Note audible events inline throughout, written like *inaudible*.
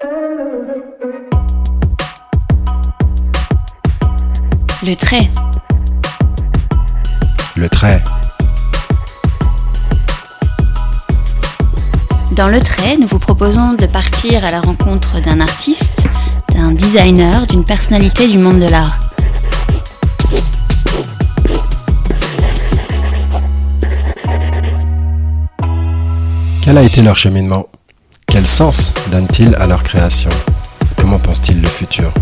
Le trait. Le trait. Dans le trait, nous vous proposons de partir à la rencontre d'un artiste, d'un designer, d'une personnalité du monde de l'art. Quel a été leur cheminement? Quel sens donnent-ils à leur création? Comment pensent-ils le futur?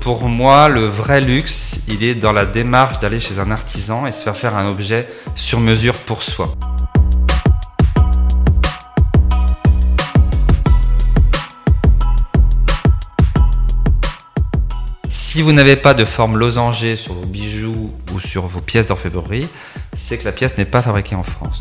Pour moi, le vrai luxe, il est dans la démarche d'aller chez un artisan et se faire faire un objet sur mesure pour soi. Si vous n'avez pas de forme losangée sur vos bijoux ou sur vos pièces d'orfèvrerie, c'est que la pièce n'est pas fabriquée en France.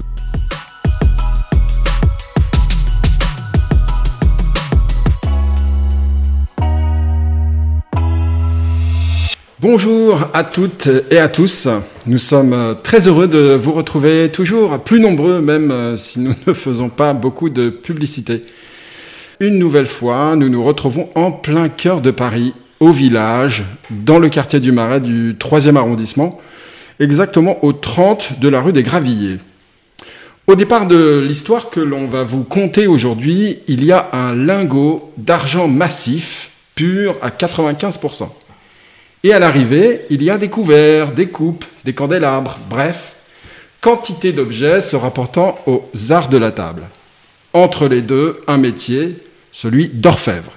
Bonjour à toutes et à tous. Nous sommes très heureux de vous retrouver toujours plus nombreux, même *laughs* si nous ne faisons pas beaucoup de publicité. Une nouvelle fois, nous nous retrouvons en plein cœur de Paris, au village, dans le quartier du Marais du 3e arrondissement, exactement au 30 de la rue des Gravilliers. Au départ de l'histoire que l'on va vous conter aujourd'hui, il y a un lingot d'argent massif, pur à 95%. Et à l'arrivée, il y a des couverts, des coupes, des candélabres, bref, quantité d'objets se rapportant aux arts de la table. Entre les deux, un métier, celui d'orfèvre.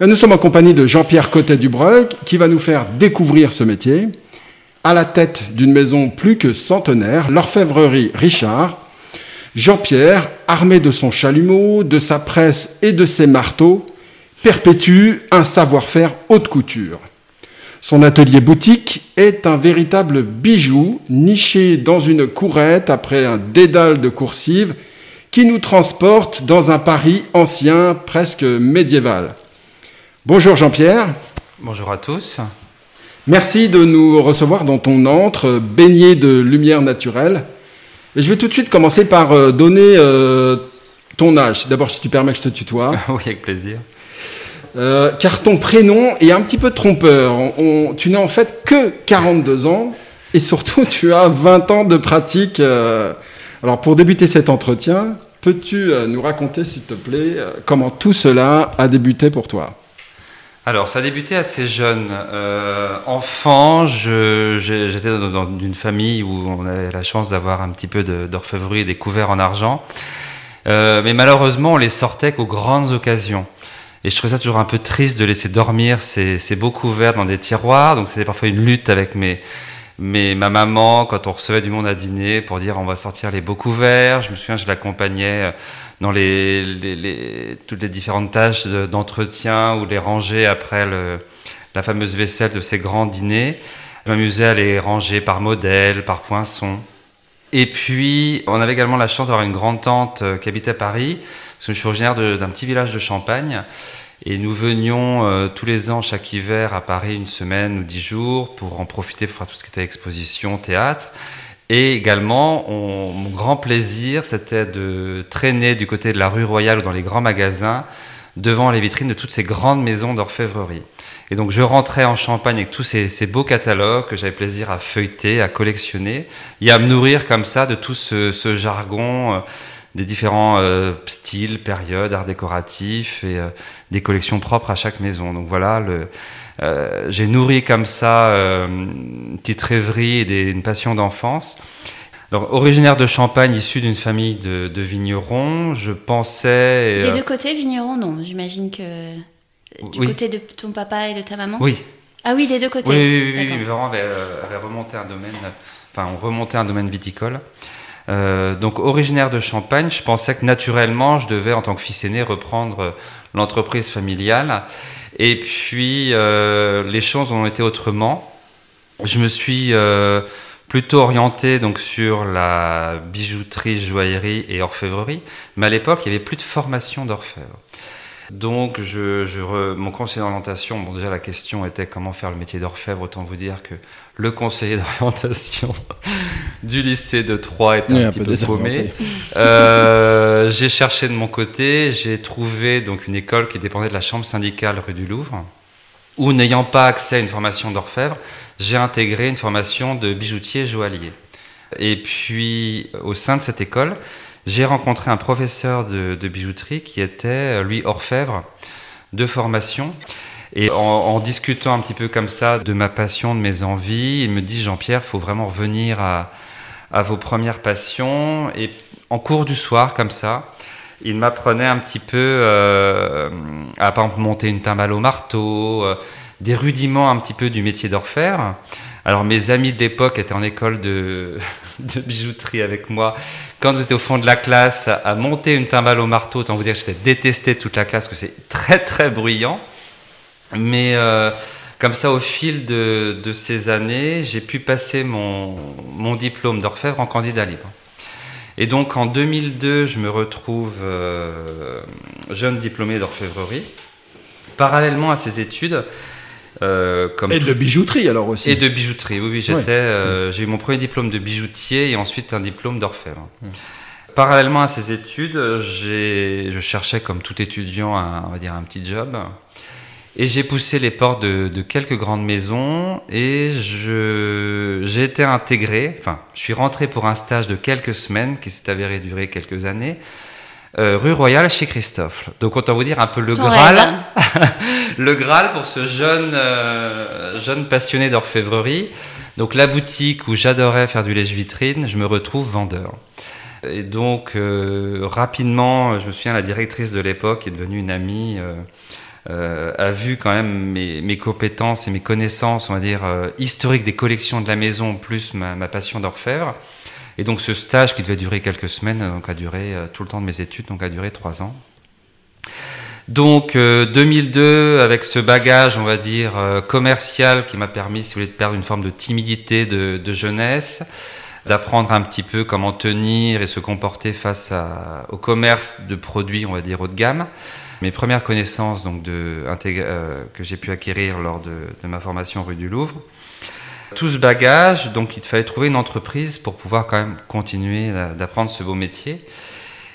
Nous sommes en compagnie de Jean-Pierre Cotet-Dubreuil, qui va nous faire découvrir ce métier, à la tête d'une maison plus que centenaire, l'orfèvrerie Richard. Jean-Pierre, armé de son chalumeau, de sa presse et de ses marteaux, perpétue un savoir-faire haute couture. Son atelier boutique est un véritable bijou niché dans une courette après un dédale de coursives qui nous transporte dans un Paris ancien, presque médiéval. Bonjour Jean-Pierre. Bonjour à tous. Merci de nous recevoir dans ton antre baigné de lumière naturelle. Et je vais tout de suite commencer par euh, donner euh, ton âge. D'abord, si tu permets que je te tutoie. *laughs* oui, avec plaisir. Euh, car ton prénom est un petit peu trompeur. On, tu n'as en fait que 42 ans et surtout tu as 20 ans de pratique. Euh, alors pour débuter cet entretien, peux-tu nous raconter s'il te plaît comment tout cela a débuté pour toi? Alors, ça a débuté assez jeune. Euh, enfant, j'étais dans, une famille où on avait la chance d'avoir un petit peu d'orfèvrerie et des couverts en argent. Euh, mais malheureusement, on les sortait qu'aux grandes occasions. Et je trouvais ça toujours un peu triste de laisser dormir ces, ces beaux couverts dans des tiroirs. Donc c'était parfois une lutte avec mes, mes, ma maman quand on recevait du monde à dîner pour dire on va sortir les beaux couverts. Je me souviens, je l'accompagnais dans toutes les différentes tâches d'entretien ou les ranger après la fameuse vaisselle de ces grands dîners. Je m'amusais à les ranger par modèle, par poinçon. Et puis, on avait également la chance d'avoir une grande tante euh, qui habitait à Paris, parce que je suis originaire d'un petit village de Champagne. Et nous venions euh, tous les ans, chaque hiver, à Paris une semaine ou dix jours pour en profiter pour faire tout ce qui était exposition, théâtre. Et également, on, mon grand plaisir, c'était de traîner du côté de la rue Royale ou dans les grands magasins, devant les vitrines de toutes ces grandes maisons d'orfèvrerie. Et donc je rentrais en Champagne avec tous ces, beaux catalogues que j'avais plaisir à feuilleter, à collectionner, et à me nourrir comme ça de tout ce, ce jargon, euh, des différents euh, styles, périodes, arts décoratifs et euh, des collections propres à chaque maison. Donc voilà, le, euh, j'ai nourri comme ça euh, une petite rêverie et des, une passion d'enfance. Alors, originaire de Champagne, issu d'une famille de, de, vignerons, je pensais. Des deux côtés, vignerons, non J'imagine que. Du oui. côté de ton papa et de ta maman Oui. Ah oui, des deux côtés. Oui, oui, oui, oui mes parents avaient, avaient, remonté un domaine, enfin, ont remonté un domaine viticole. Euh, donc, originaire de Champagne, je pensais que naturellement, je devais, en tant que fils aîné, reprendre l'entreprise familiale. Et puis, euh, les choses ont été autrement. Je me suis euh, plutôt orienté donc sur la bijouterie, joaillerie et orfèvrerie. Mais à l'époque, il n'y avait plus de formation d'orfèvre. Donc, je, mon conseiller d'orientation, bon, déjà la question était comment faire le métier d'orfèvre. Autant vous dire que le conseiller d'orientation *laughs* du lycée de Troyes est un, petit peu, paumé. *laughs* Euh, j'ai cherché de mon côté, j'ai trouvé donc une école qui dépendait de la chambre syndicale rue du Louvre, où n'ayant pas accès à une formation d'orfèvre, j'ai intégré une formation de bijoutier joaillier. Et puis, au sein de cette école, j'ai rencontré un professeur de, bijouterie qui était, lui, orfèvre de formation. Et en, discutant un petit peu comme ça de ma passion, de mes envies, il me dit Jean-Pierre, faut vraiment revenir à, vos premières passions. Et en cours du soir, comme ça, il m'apprenait un petit peu euh, à par monter une timbale au marteau, euh, des rudiments un petit peu du métier d'orfèvre. Alors mes amis de l'époque étaient en école de, *laughs* de bijouterie avec moi. Quand j'étais au fond de la classe à monter une timbale au marteau, autant vous dire que j'étais détesté toute la classe, que c'est très très bruyant. Mais euh, comme ça, au fil de, de ces années, j'ai pu passer mon, mon diplôme d'orfèvre en candidat libre. Et donc en 2002, je me retrouve euh, jeune diplômé d'orfèvrerie. Parallèlement à ces études, euh, comme et de bijouterie alors aussi. Et de bijouterie, oui, oui j'étais, euh, j'ai eu mon premier diplôme de bijoutier et ensuite un diplôme d'orfèvre. Parallèlement à ces études, je cherchais comme tout étudiant un, on va dire un petit job. Et j'ai poussé les portes de, de, quelques grandes maisons et j'ai été intégré, enfin, je suis rentré pour un stage de quelques semaines qui s'est avéré durer quelques années euh, rue Royale chez Christophe. Donc autant vous dire un peu le Graal, *laughs* le Graal pour ce jeune, euh, jeune passionné d'orfèvrerie. Donc la boutique où j'adorais faire du lèche-vitrine, je me retrouve vendeur. Et donc euh, rapidement, je me souviens, la directrice de l'époque est devenue une amie. A vu quand même mes, mes, compétences et mes connaissances, on va dire, historiques des collections de la maison, plus ma, ma passion d'orfèvre. Et donc ce stage qui devait durer quelques semaines, donc a duré euh, tout le temps de mes études, donc a duré trois ans. Donc 2002, euh, avec ce bagage, on va dire, euh, commercial qui m'a permis, si vous voulez, de perdre une forme de timidité de, de jeunesse, d'apprendre un petit peu comment tenir et se comporter face à, au commerce de produits, on va dire, haut de gamme. Mes premières connaissances donc, de, que j'ai pu acquérir lors de, de ma formation rue du Louvre tout ce bagage, donc il fallait trouver une entreprise pour pouvoir quand même continuer d'apprendre ce beau métier.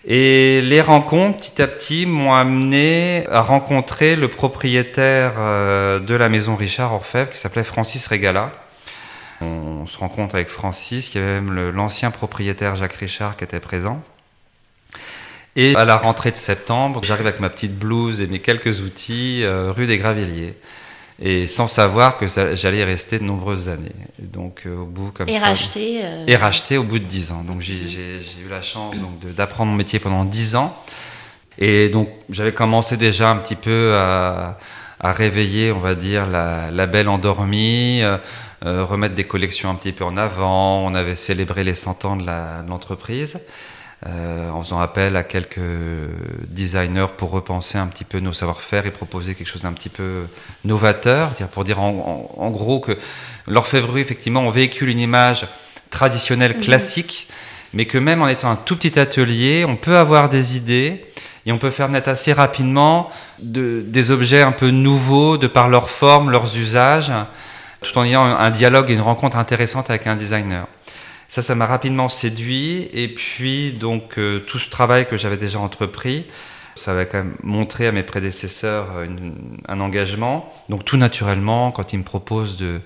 Et les rencontres, petit à petit, m'ont amené à rencontrer le propriétaire euh, de la maison Richard Orfèvre, qui s'appelait Francis Regala. On se rencontre avec Francis, qui avait même l'ancien propriétaire Jacques Richard qui était présent. Et à la rentrée de septembre, j'arrive avec ma petite blouse et mes quelques outils, euh, rue des Gravilliers et sans savoir que j'allais rester de nombreuses années. Et donc euh, au bout comme et ça, racheter. Euh, et racheter au bout de dix ans. Donc j'ai eu la chance d'apprendre mon métier pendant dix ans. Et donc j'avais commencé déjà un petit peu à, à réveiller, on va dire, la, la belle endormie, remettre des collections un petit peu en avant. On avait célébré les 100 ans de l'entreprise. Euh, en faisant appel à quelques designers pour repenser un petit peu nos savoir-faire et proposer quelque chose d'un petit peu novateur, pour dire en, gros que l'orfèvrerie, effectivement, on véhicule une image traditionnelle, classique, mais que même en étant un tout petit atelier, on peut avoir des idées et on peut faire naître assez rapidement de, des objets un peu nouveaux de par leur forme, leurs usages, tout en ayant un dialogue et une rencontre intéressante avec un designer. Ça, ça m'a rapidement séduit. Et puis, donc, euh, tout ce travail que j'avais déjà entrepris, ça avait quand même montré à mes prédécesseurs euh, un engagement. Donc, tout naturellement, quand ils me proposent de,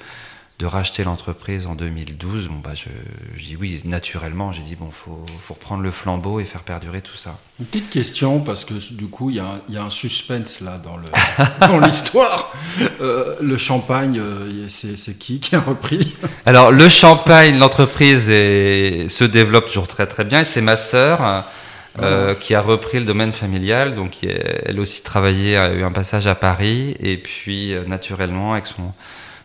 de racheter l'entreprise en 2012, bon, bah, je, je dis oui, naturellement. J'ai dit, bon, faut, faut reprendre le flambeau et faire perdurer tout ça. Une petite question, parce que du coup, il y, y, a un suspense là *laughs* dans l'histoire. euh, le champagne, euh, c'est qui qui a repris? Alors, le champagne, l'entreprise se développe toujours très très bien. Et c'est ma sœur. Euh, qui a repris le domaine familial, donc elle aussi travaillé, a eu un passage à Paris, et puis naturellement avec son,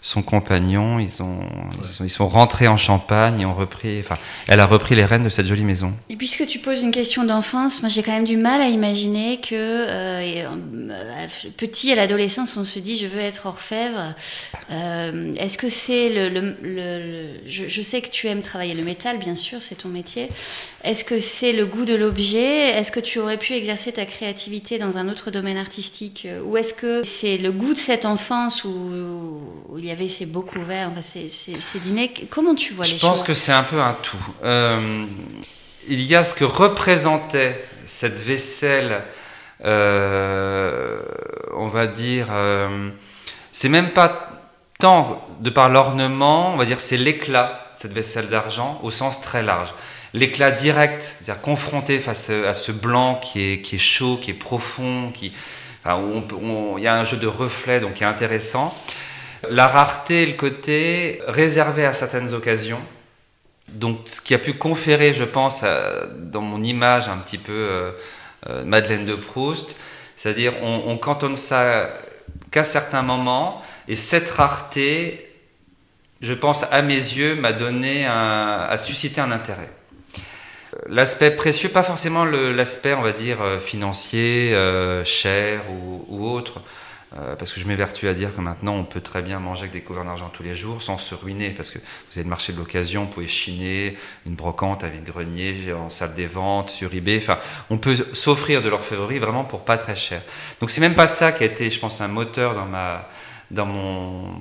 son compagnon, ils, ont, ils, sont, rentrés en Champagne et ont repris, enfin, elle a repris les rênes de cette jolie maison. Et puisque tu poses une question d'enfance, moi j'ai quand même du mal à imaginer que euh, euh, petit à l'adolescence, on se dit je veux être orfèvre. Euh, est-ce que c'est le, je, sais que tu aimes travailler le métal, bien sûr, c'est ton métier. Est-ce que c'est le goût de l'objet? Est-ce que tu aurais pu exercer ta créativité dans un autre domaine artistique? Ou est-ce que c'est le goût de cette enfance où, où il y avait ces beaux couverts, ces, ces, dîners. Comment tu vois les choses Je pense que c'est un peu un tout. Euh, il y a ce que représentait cette vaisselle, euh, on va dire, euh, c'est même pas tant de par l'ornement, on va dire, c'est l'éclat, cette vaisselle d'argent, au sens très large. L'éclat direct, c'est-à-dire confronté face à ce blanc qui est, qui est chaud, qui est profond, qui, il y a un jeu de reflets donc qui est intéressant. La rareté, le côté réservé à certaines occasions. Donc, ce qui a pu conférer, je pense, dans mon image un petit peu euh, euh, Madeleine de Proust, c'est-à-dire on, cantonne ça qu'à certains moments, et cette rareté, je pense, à mes yeux, m'a donné, a suscité un intérêt. L'aspect précieux, pas forcément l'aspect, on va dire, euh, financier, cher ou autre. Euh, parce que je m'évertue à dire que maintenant on peut très bien manger avec des couverts d'argent tous les jours sans se ruiner, parce que vous avez le marché de l'occasion, vous pouvez chiner une brocante avec grenier en salle des ventes, sur eBay, enfin on peut s'offrir de l'orfèvrerie vraiment pour pas très cher. Donc c'est même pas ça qui a été, je pense, un moteur dans ma dans mon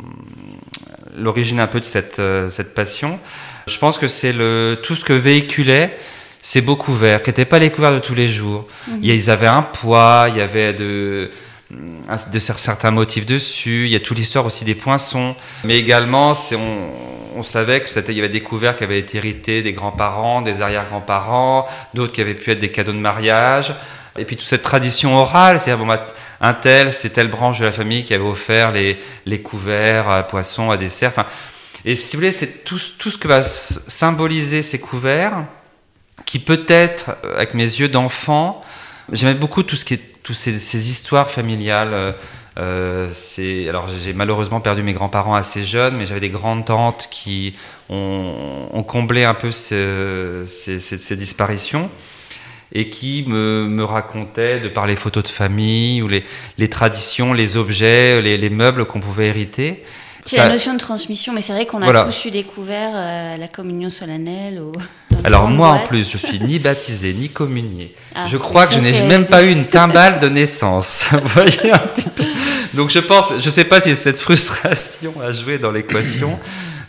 l'origine un peu de cette, euh, cette passion. Je pense que c'est le tout ce que véhiculait ces beaux couverts, qui n'étaient pas les couverts de tous les jours. Mhm. Ils avaient un poids, il y avait de de certains motifs dessus. Il y a toute l'histoire aussi des poinçons. Mais également, on, on savait qu'il y avait des couverts qui avaient été hérités des grands-parents, des arrière-grands-parents, d'autres qui avaient pu être des cadeaux de mariage. Et puis toute cette tradition orale, c'est-à-dire, bah, un tel, c'est telle branche de la famille qui avait offert les, couverts à poissons, à dessert. Enfin, et si vous voulez, c'est tout, tout ce que va symboliser ces couverts, qui peut-être, avec mes yeux d'enfant, j'aimais beaucoup tout ce qui est toutes ces, histoires familiales. Euh, euh, c'est alors j'ai malheureusement perdu mes grands-parents assez jeunes, mais j'avais des grandes tantes qui ont, comblé un peu ces, ces, disparitions et qui me, me, racontaient de par les photos de famille ou les, les traditions, les objets, les, les meubles qu'on pouvait hériter. C'est la notion de transmission, mais c'est vrai qu'on a tous eu découvert euh, la communion solennelle. Ou... Alors moi en plus, je suis ni baptisé ni communié. Ah, je crois que je n'ai même pas eu une timbale de *laughs* naissance. *laughs* voyez un petit peu. Donc je pense, je ne sais pas si cette frustration a joué dans l'équation.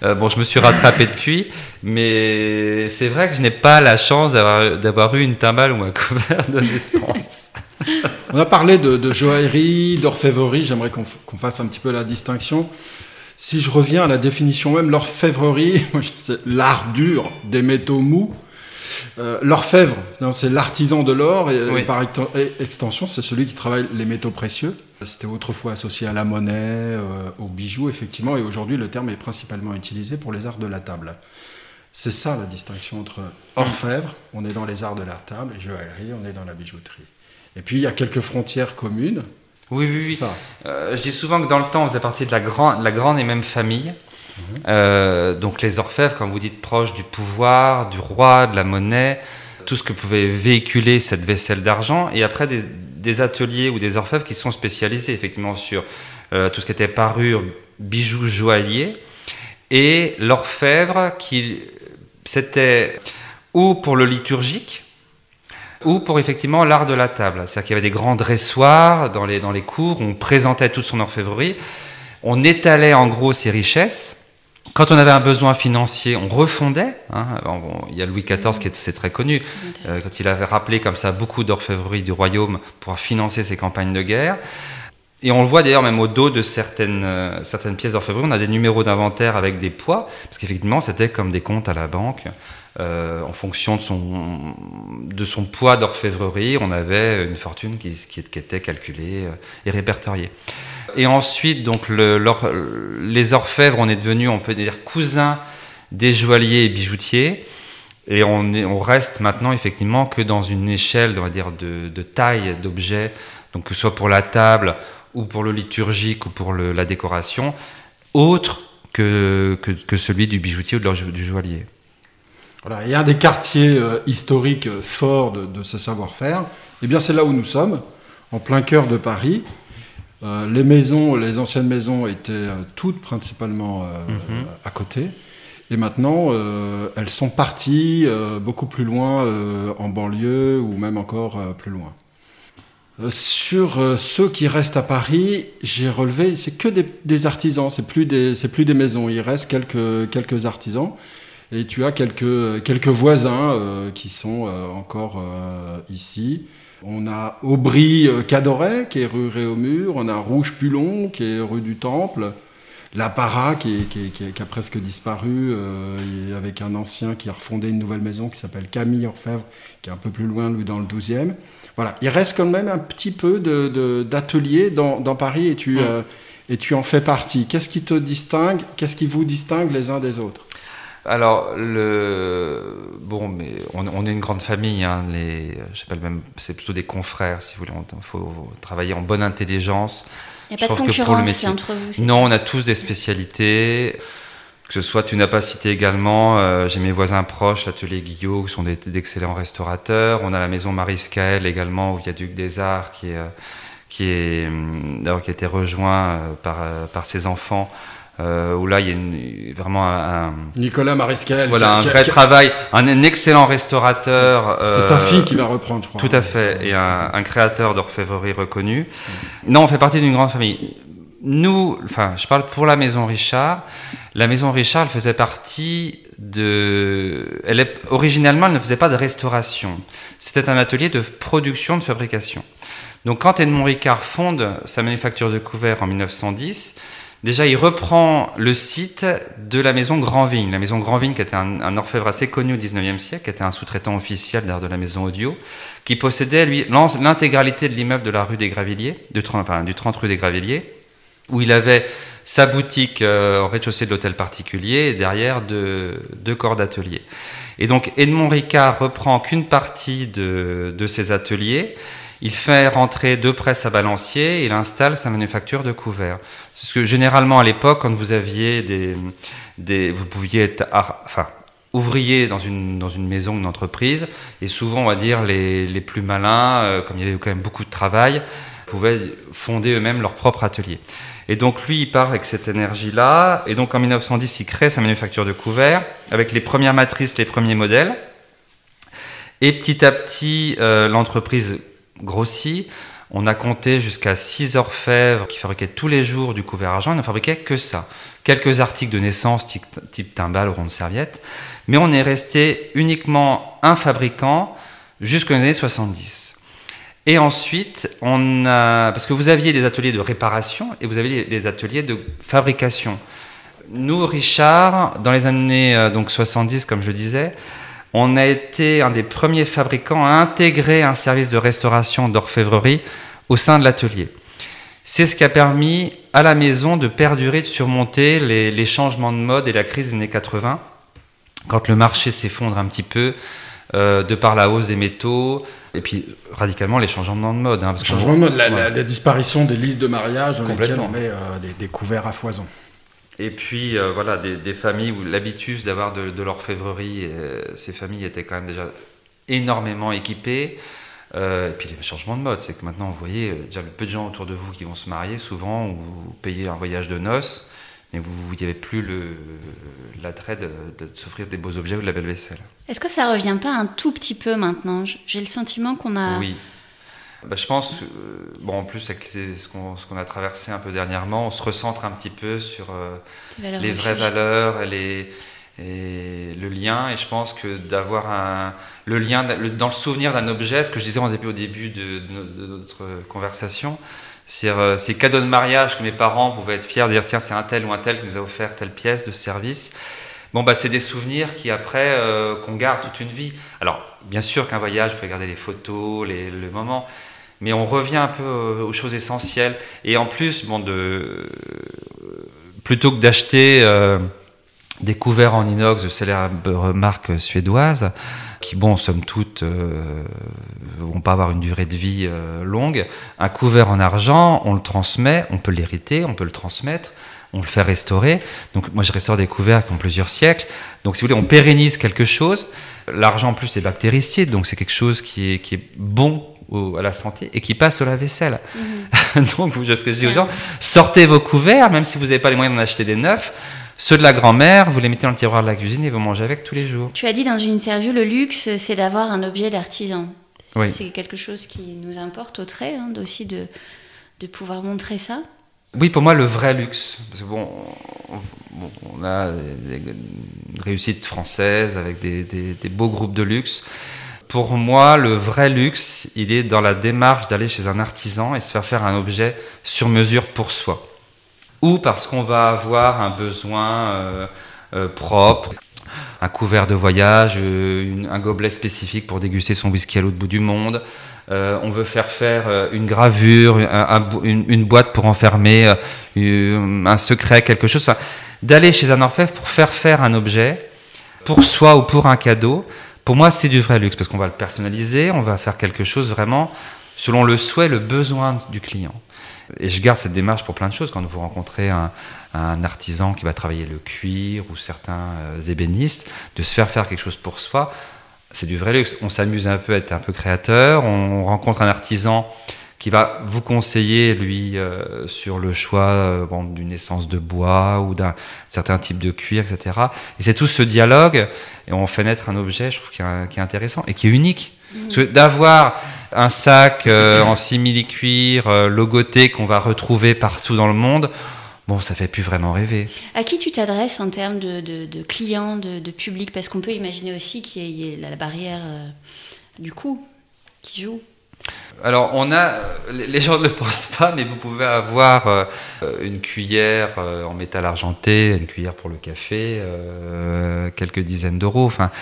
Euh, bon, je me suis rattrapé depuis, mais c'est vrai que je n'ai pas la chance d'avoir eu une timbale ou un *laughs* couvert de naissance. On a parlé de, de joaillerie, d'orfèvrerie, j'aimerais qu'on fasse un petit peu la distinction. Si je reviens à la définition même, l'orfèvrerie, *laughs* c'est l'art dur des métaux mous. Euh, l'orfèvre, c'est l'artisan de l'or et, par extension, c'est celui qui travaille les métaux précieux. C'était autrefois associé à la monnaie, euh, aux bijoux, effectivement, et aujourd'hui le terme est principalement utilisé pour les arts de la table. C'est ça la distinction entre orfèvre, on est dans les arts de la table, et joaillerie, on est dans la bijouterie. Et puis il y a quelques frontières communes. Oui, oui, oui. Euh, je dis souvent que dans le temps, on faisait partie de la, grande, la grande et même famille. Mhm. Euh, donc les orfèvres, comme vous dites, proches du pouvoir, du roi, de la monnaie, tout ce que pouvait véhiculer cette vaisselle d'argent. Et après, des, ateliers ou des orfèvres qui sont spécialisés effectivement sur euh, tout ce qui était parure, bijoux, joailliers. Et l'orfèvre, qui c'était ou pour le liturgique, ou pour effectivement l'art de la table. C'est-à-dire qu'il y avait des grands dressoirs dans les, dans les cours, on présentait toute son orfèvrerie, on étalait en gros ses richesses. Quand on avait un besoin financier, on refondait. Hein. il y a Louis XIV qui est, très connu, euh, quand il avait rappelé comme ça beaucoup d'orfèvrerie du royaume pour financer ses campagnes de guerre. Et on le voit d'ailleurs même au dos de certaines, euh, certaines pièces d'orfèvrerie, on a des numéros d'inventaire avec des poids, parce qu'effectivement c'était comme des comptes à la banque. Euh, en fonction de son, de son poids d'orfèvrerie, on avait une fortune qui, était calculée euh, et répertoriée. Et ensuite, donc, le, les orfèvres, on est devenus, on peut dire, cousins des joailliers et bijoutiers. Et on, est, reste maintenant effectivement que dans une échelle, on va dire, de, taille d'objets, donc que ce soit pour la table ou pour le liturgique ou pour la décoration, autre que, que, celui du bijoutier ou de du joaillier. Voilà, il y a un des quartiers euh, historiques forts de, ce savoir-faire. Eh bien, c'est là où nous sommes, en plein cœur de Paris. Euh, les maisons, les anciennes maisons étaient euh, toutes principalement mhm. à côté. Et maintenant, elles sont parties beaucoup plus loin, en banlieue ou même encore plus loin. Sur ceux qui restent à Paris, j'ai relevé, c'est que des, artisans, c'est plus des, c'est plus des maisons. Il reste quelques quelques artisans. Et tu as quelques, quelques voisins euh, qui sont euh, encore euh, ici. On a Aubry Cadoret, qui est rue Réaumur. On a Rouge Pulon, qui est rue du Temple. La Para, qui, qui, qui, a presque disparu, avec un ancien qui a refondé une nouvelle maison qui s'appelle Camille Orfèvre, qui est un peu plus loin, lui, dans le 12e. Voilà, il reste quand même un petit peu d'ateliers de, dans, dans, Paris et tu, mm. et tu en fais partie. Qu'est-ce qui te distingue Qu'est-ce qui vous distingue les uns des autres? Alors, le... bon, mais on, est une grande famille. Hein, les, j'appelle même, c'est plutôt des confrères, si vous voulez. Il faut travailler en bonne intelligence. Il n'y a pas de concurrence entre vous Non, on a tous des spécialités. Que ce soit, tu n'as pas cité également, euh, j'ai mes voisins proches, l'atelier Guillot, qui sont d'excellents restaurateurs. On a la maison Marie-Scaël également, au Viaduc des Arts, qui, est, euh, qui, est, euh, qui a été rejoint par, par ses enfants euh, où là il y a une, vraiment un, Nicolas Mariscal voilà un vrai travail un, excellent restaurateur c'est sa fille qui va reprendre je crois. tout à fait et un, un créateur d'orfèvrerie reconnu. Non on fait partie d'une grande famille. Nous enfin je parle pour la maison Richard. La maison Richard elle faisait partie de elle est originalement elle ne faisait pas de restauration. C'était un atelier de production de fabrication. Donc quand Edmond Ricard fonde sa manufacture de couverts en 1910 Déjà, il reprend le site de la maison Grandvigne. La maison Grandvigne, qui était un, orfèvre assez connu au 19e siècle, qui était un sous-traitant officiel de la maison Audio, qui possédait, lui, l'intégralité de l'immeuble de la rue des Gravilliers, du 30, du 30 rue des Gravilliers, où il avait sa boutique euh, au rez-de-chaussée de l'hôtel particulier et derrière deux, corps d'atelier. Et donc, Edmond Ricard reprend qu'une partie de, ces ateliers il fait rentrer deux presses à balancier, il installe sa manufacture de couverts. Parce que généralement à l'époque, quand vous aviez des, vous pouviez être, enfin, ouvrier dans une, dans une maison, une entreprise, et souvent, on va dire, les, les plus malins, euh, comme il y avait quand même beaucoup de travail, pouvaient fonder eux-mêmes leur propre atelier. Et donc lui, il part avec cette énergie-là, et donc en 1910, il crée sa manufacture de couverts, avec les premières matrices, les premiers modèles, et petit à petit, euh, l'entreprise grossi. On a compté jusqu'à 6 orfèvres qui fabriquaient tous les jours du couvert argent. Ils ne fabriquaient que ça. Quelques articles de naissance, type, type timbale, ronde serviette. Mais on est resté uniquement un fabricant jusqu'aux années 70. Et ensuite, on a, parce que vous aviez des ateliers de réparation et vous aviez des ateliers de fabrication. Nous, Richard, dans les années euh, donc 70, comme je disais, on a été un des premiers fabricants à intégrer un service de restauration d'orfèvrerie au sein de l'atelier. C'est ce qui a permis à la maison de perdurer, de surmonter les, changements de mode et la crise des années 80, quand le marché s'effondre un petit peu, euh, de par la hausse des métaux, et puis radicalement les changements de mode. Hein, de mode, la, disparition des listes de mariage dans lesquelles on met euh, des couverts à foison. Et puis euh, voilà, des, familles où l'habitus d'avoir de, l'orfèvrerie, euh, ces familles étaient quand même déjà énormément équipées. Euh, et puis les changements de mode, c'est que maintenant, vous voyez, déjà peu de gens autour de vous qui vont se marier, souvent, ou vous payez un voyage de noces, mais vous n'avez plus l'attrait de, de s'offrir des beaux objets ou de la belle vaisselle. Est-ce que ça revient pas un tout petit peu maintenant? J'ai le sentiment qu'on a... Oui. Bah, je pense, euh, bon, en plus avec ce qu'on a traversé un peu dernièrement, on se recentre un petit peu sur euh, les vraies valeurs et, les, et, le lien. Et je pense que d'avoir un, le lien dans le souvenir d'un objet, ce que je disais au début, au début de, notre conversation, c'est euh, ces cadeaux de mariage que mes parents pouvaient être fiers de dire tiens, c'est un tel ou un tel qui nous a offert telle pièce de service. Bon, bah, c'est des souvenirs qui, après, qu'on garde toute une vie. Alors, bien sûr qu'un voyage, vous pouvez garder les photos, les, le moment, mais on revient un peu aux choses essentielles. Et en plus, bon, de, plutôt que d'acheter euh, des couverts en inox de célèbres marques suédoises, qui, bon, somme toute, euh, vont pas avoir une durée de vie euh, longue, un couvert en argent, on le transmet, on peut l'hériter, on peut le transmettre on le fait restaurer. Donc moi je restaure des couverts qui ont plusieurs siècles. Donc si vous voulez, on pérennise quelque chose. L'argent en plus est bactéricide, donc c'est quelque chose qui est, qui est bon à la santé et qui passe au lave-vaisselle. Mhm. *laughs* donc vous, ce que je dis aux gens, sortez vos couverts, même si vous n'avez pas les moyens d'en acheter des neufs. Ceux de la grand-mère, vous les mettez dans le tiroir de la cuisine et vous mangez avec tous les jours. Tu as dit dans une interview, le luxe, c'est d'avoir un objet d'artisan. C'est quelque chose qui nous importe au trait, hein, aussi de, de pouvoir montrer ça. Oui, pour moi, le vrai luxe. Parce que bon, on, a des, réussites françaises avec des, des, beaux groupes de luxe. Pour moi, le vrai luxe, il est dans la démarche d'aller chez un artisan et se faire faire un objet sur mesure pour soi. Ou parce qu'on va avoir un besoin euh, euh, propre, un couvert de voyage, euh, un gobelet spécifique pour déguster son whisky à l'autre bout du monde, on veut faire faire une gravure, une, boîte pour enfermer un secret, quelque chose. D'aller chez un orfèvre pour faire faire un objet, pour soi ou pour un cadeau, pour moi, c'est du vrai luxe parce qu'on va le personnaliser, on va faire quelque chose vraiment selon le souhait, le besoin du client. Et je garde cette démarche pour plein de choses. Quand vous rencontrez un, artisan qui va travailler le cuir ou certains ébénistes, de se faire faire quelque chose pour soi, c'est du vrai luxe. On s'amuse un peu à être un peu créateur. On rencontre un artisan qui va vous conseiller, lui, euh, sur le choix euh, d'une essence de bois ou d'un certain type de cuir, etc. Et c'est tout ce dialogue, et on fait naître un objet, je trouve, qui est, intéressant et qui est unique. Mmh. D'avoir un sac euh, en simili-cuir logoté qu'on va retrouver partout dans le monde, bon, ça fait plus vraiment rêver. À qui tu t'adresses en termes de, clients, de, public? Parce qu'on peut imaginer aussi qu'il y ait la barrière du coût qui joue. Alors, on a, les gens ne le pensent pas, mais vous pouvez avoir euh, une cuillère euh, en métal argenté, une cuillère pour le café, euh, quelques dizaines d'euros. Enfin,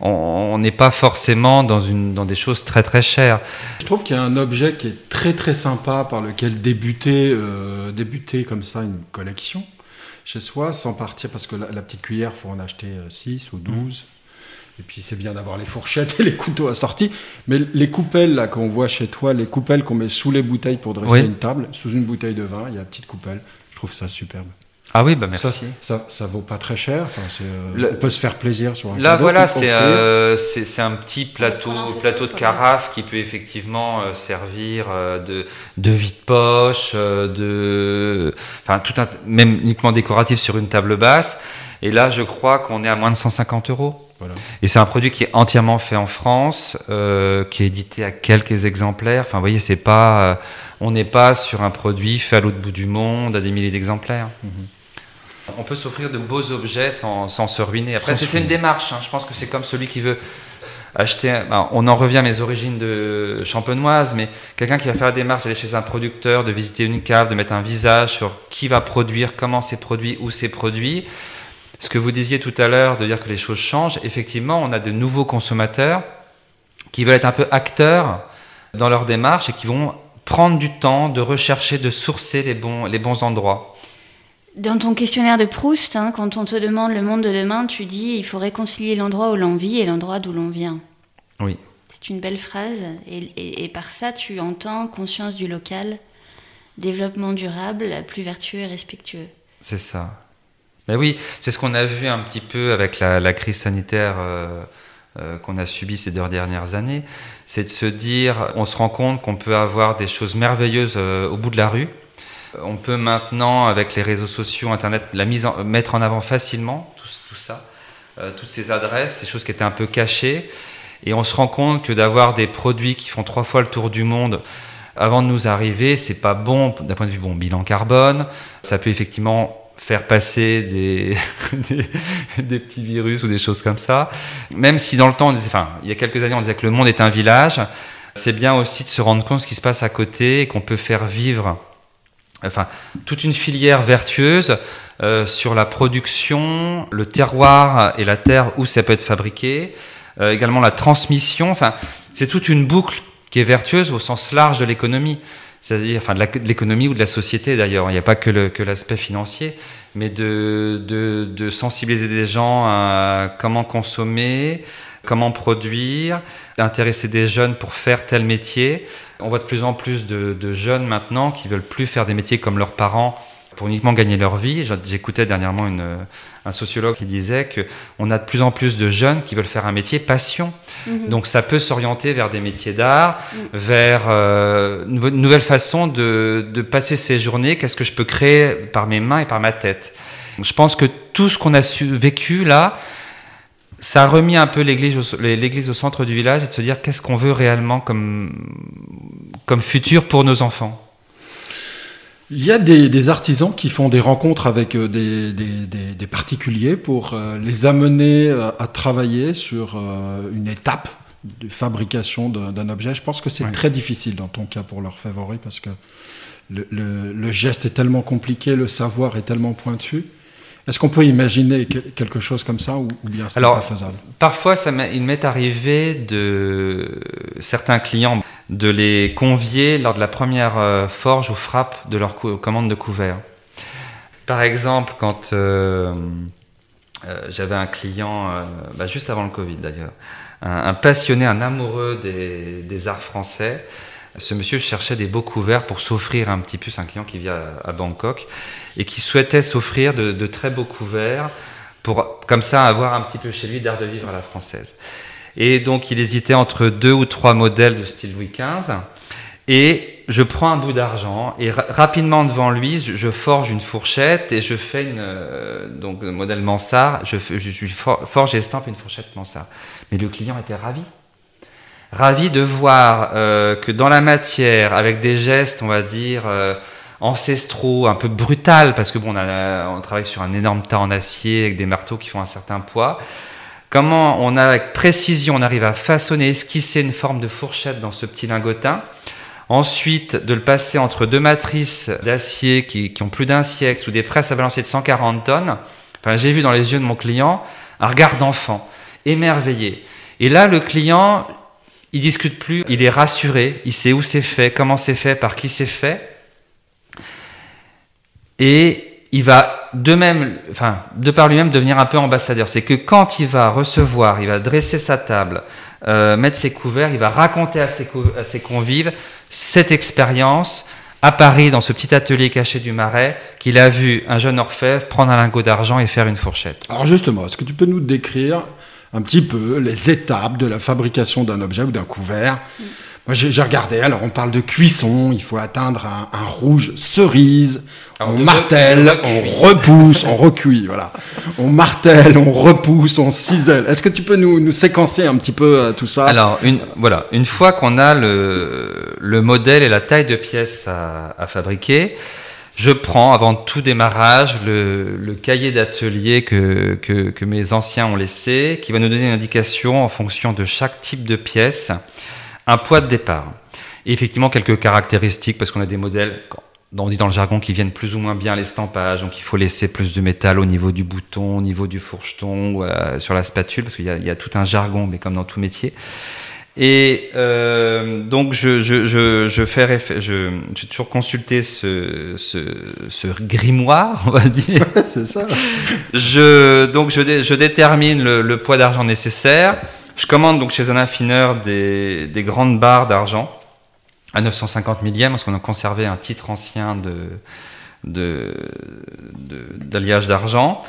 on n'est pas forcément dans, une, dans des choses très très chères. Je trouve qu'il y a un objet qui est très très sympa par lequel débuter, débuter comme ça une collection chez soi sans partir, parce que la, petite cuillère, il faut en acheter 6 ou 12. Et puis c'est bien d'avoir les fourchettes et les couteaux assortis. Mais les coupelles là qu'on voit chez toi, les coupelles qu'on met sous les bouteilles pour dresser une table, sous une bouteille de vin, il y a une petite coupelle. Je trouve ça superbe. Ah oui, bah merci. Ça, ça, ça vaut pas très cher. Enfin, euh, on peut se faire plaisir sur un Là, voilà, euh, c'est un petit plateau, plateau de carafe qui peut effectivement euh, servir de, de vide-poche, de, enfin, tout un, même uniquement décoratif sur une table basse. Et là, je crois qu'on est à moins de 150 euros. Et c'est un produit qui est entièrement fait en France, euh, qui est édité à quelques exemplaires. Enfin, vous voyez, c'est pas, euh, on n'est pas sur un produit fait à l'autre bout du monde, à des milliers d'exemplaires. Mhm. On peut s'offrir de beaux objets sans, se ruiner. Après, c'est une démarche. Hein. Je pense que c'est comme celui qui veut acheter. on en revient à mes origines de champenoise, mais quelqu'un qui va faire la démarche d'aller chez un producteur, de visiter une cave, de mettre un visage sur qui va produire, comment c'est produit, où c'est produit ce que vous disiez tout à l'heure, de dire que les choses changent, effectivement, on a de nouveaux consommateurs qui veulent être un peu acteurs dans leur démarche et qui vont prendre du temps de rechercher, de sourcer les bons, les bons endroits. Dans ton questionnaire de Proust, hein, quand on te demande le monde de demain, tu dis il faut réconcilier l'endroit où l'on vit et l'endroit d'où l'on vient. Oui. C'est une belle phrase et, et, par ça tu entends conscience du local, développement durable, plus vertueux et respectueux. C'est ça. Ben oui, c'est ce qu'on a vu un petit peu avec la, crise sanitaire euh, euh, qu'on a subie ces deux dernières années. C'est de se dire, on se rend compte qu'on peut avoir des choses merveilleuses euh, au bout de la rue. On peut maintenant, avec les réseaux sociaux, Internet, la mise mettre en avant facilement, tout, tout ça, toutes ces adresses, ces choses qui étaient un peu cachées. Et on se rend compte que d'avoir des produits qui font trois fois le tour du monde, avant de nous arriver, c'est pas bon d'un point de vue bon bilan carbone. Ça peut effectivement faire passer *laughs* des, des, petits virus ou des choses comme ça. Même si dans le temps, enfin, il y a quelques années, on disait que le monde est un village, c'est bien aussi de se rendre compte de ce qui se passe à côté et qu'on peut faire vivre enfin, toute une filière vertueuse euh, sur la production, le terroir et la terre où ça peut être fabriqué, euh, également la transmission. Enfin, c'est toute une boucle qui est vertueuse au sens large de l'économie c'est-à-dire enfin, de l'économie ou de la société d'ailleurs. Il n'y a pas que l'aspect financier, mais de, de, de, sensibiliser des gens à comment consommer, comment produire, d'intéresser des jeunes pour faire tel métier. On voit de plus en plus de, de, jeunes maintenant qui veulent plus faire des métiers comme leurs parents pour uniquement gagner leur vie. J'écoutais dernièrement une, un sociologue qui disait que on a de plus en plus de jeunes qui veulent faire un métier passion. Mhm. Donc ça peut s'orienter vers des métiers d'art, mhm. vers euh, une nouvelle façon de, de passer ses journées. Qu'est-ce que je peux créer par mes mains et par ma tête? Je pense que tout ce qu'on a vécu là, ça a remis un peu l'église au, au centre du village et de se dire qu'est-ce qu'on veut réellement comme, comme futur pour nos enfants. Il y a des, artisans qui font des rencontres avec euh, des, particuliers pour euh, les amener euh, à travailler sur une étape de fabrication d'un objet. Je pense que c'est très difficile dans ton cas pour leur favori parce que le, geste est tellement compliqué, le savoir est tellement pointu. Est-ce qu'on peut imaginer quelque chose comme ça ou, bien c'est pas faisable? Parfois, ça il m'est arrivé de certains clients de les convier lors de la première euh, forge ou frappe de leur commande de couvert. Par exemple, quand euh, euh, j'avais un client, bah, juste avant le Covid d'ailleurs, un, passionné, un amoureux des, arts français, ce monsieur cherchait des beaux couverts pour s'offrir un petit peu, c'est un client qui vit à, Bangkok, et qui souhaitait s'offrir de, très beaux couverts pour, comme ça, avoir un petit peu chez lui d'art de vivre à la française. Et donc, il hésitait entre deux ou trois modèles de style Louis XV. Et je prends un bout d'argent et rapidement devant lui, je, forge une fourchette et je fais une euh, donc le modèle Mansart. Je, je, forge et estampe une fourchette Mansart. Mais le client était ravi, ravi de voir euh, que dans la matière, avec des gestes, on va dire euh, ancestraux, un peu brutal, parce que bon, on, travaille sur un énorme tas en acier avec des marteaux qui font un certain poids. Comment on a avec précision, on arrive à façonner, esquisser une forme de fourchette dans ce petit lingotin. Ensuite, de le passer entre deux matrices d'acier qui, ont plus d'un siècle ou des presses à balancer de 140 tonnes. Enfin, j'ai vu dans les yeux de mon client un regard d'enfant, émerveillé. Et là, le client, il discute plus, il est rassuré, il sait où c'est fait, comment c'est fait, par qui c'est fait. Et il va de même, enfin, de par lui-même devenir un peu ambassadeur. C'est que quand il va recevoir, il va dresser sa table, euh, mettre ses couverts, il va raconter à ses, à ses convives cette expérience à Paris, dans ce petit atelier caché du Marais, qu'il a vu un jeune orfèvre prendre un lingot d'argent et faire une fourchette. Alors justement, est-ce que tu peux nous décrire un petit peu les étapes de la fabrication d'un objet ou d'un couvert moi, j'ai regardé. Alors, on parle de cuisson. Il faut atteindre un, rouge cerise. on martèle, on repousse, on recuit. Voilà. On martèle, on repousse, on cisèle. Est-ce que tu peux nous, nous séquencer un petit peu euh, tout ça? Alors, une, voilà. Une fois qu'on a le, le modèle et la taille de pièce à, à fabriquer, je prends avant tout démarrage le, le cahier d'atelier que, que, que mes anciens ont laissé, qui va nous donner une indication en fonction de chaque type de pièce un poids de départ. Et effectivement, quelques caractéristiques, parce qu'on a des modèles, on dit dans le jargon, qui viennent plus ou moins bien l'estampage, donc il faut laisser plus de métal au niveau du bouton, au niveau du fourcheton, ou euh, sur la spatule, parce qu'il y, a tout un jargon, mais comme dans tout métier. Et euh, donc je, je, je, je fais je, j'ai toujours consulté ce, ce, ce, grimoire, on va dire. *laughs* C'est ça. Je, donc je, je détermine le, le poids d'argent nécessaire. Je commande donc chez un affineur des, des grandes barres d'argent à 950 millième parce qu'on a conservé un titre ancien de, d'alliage d'argent.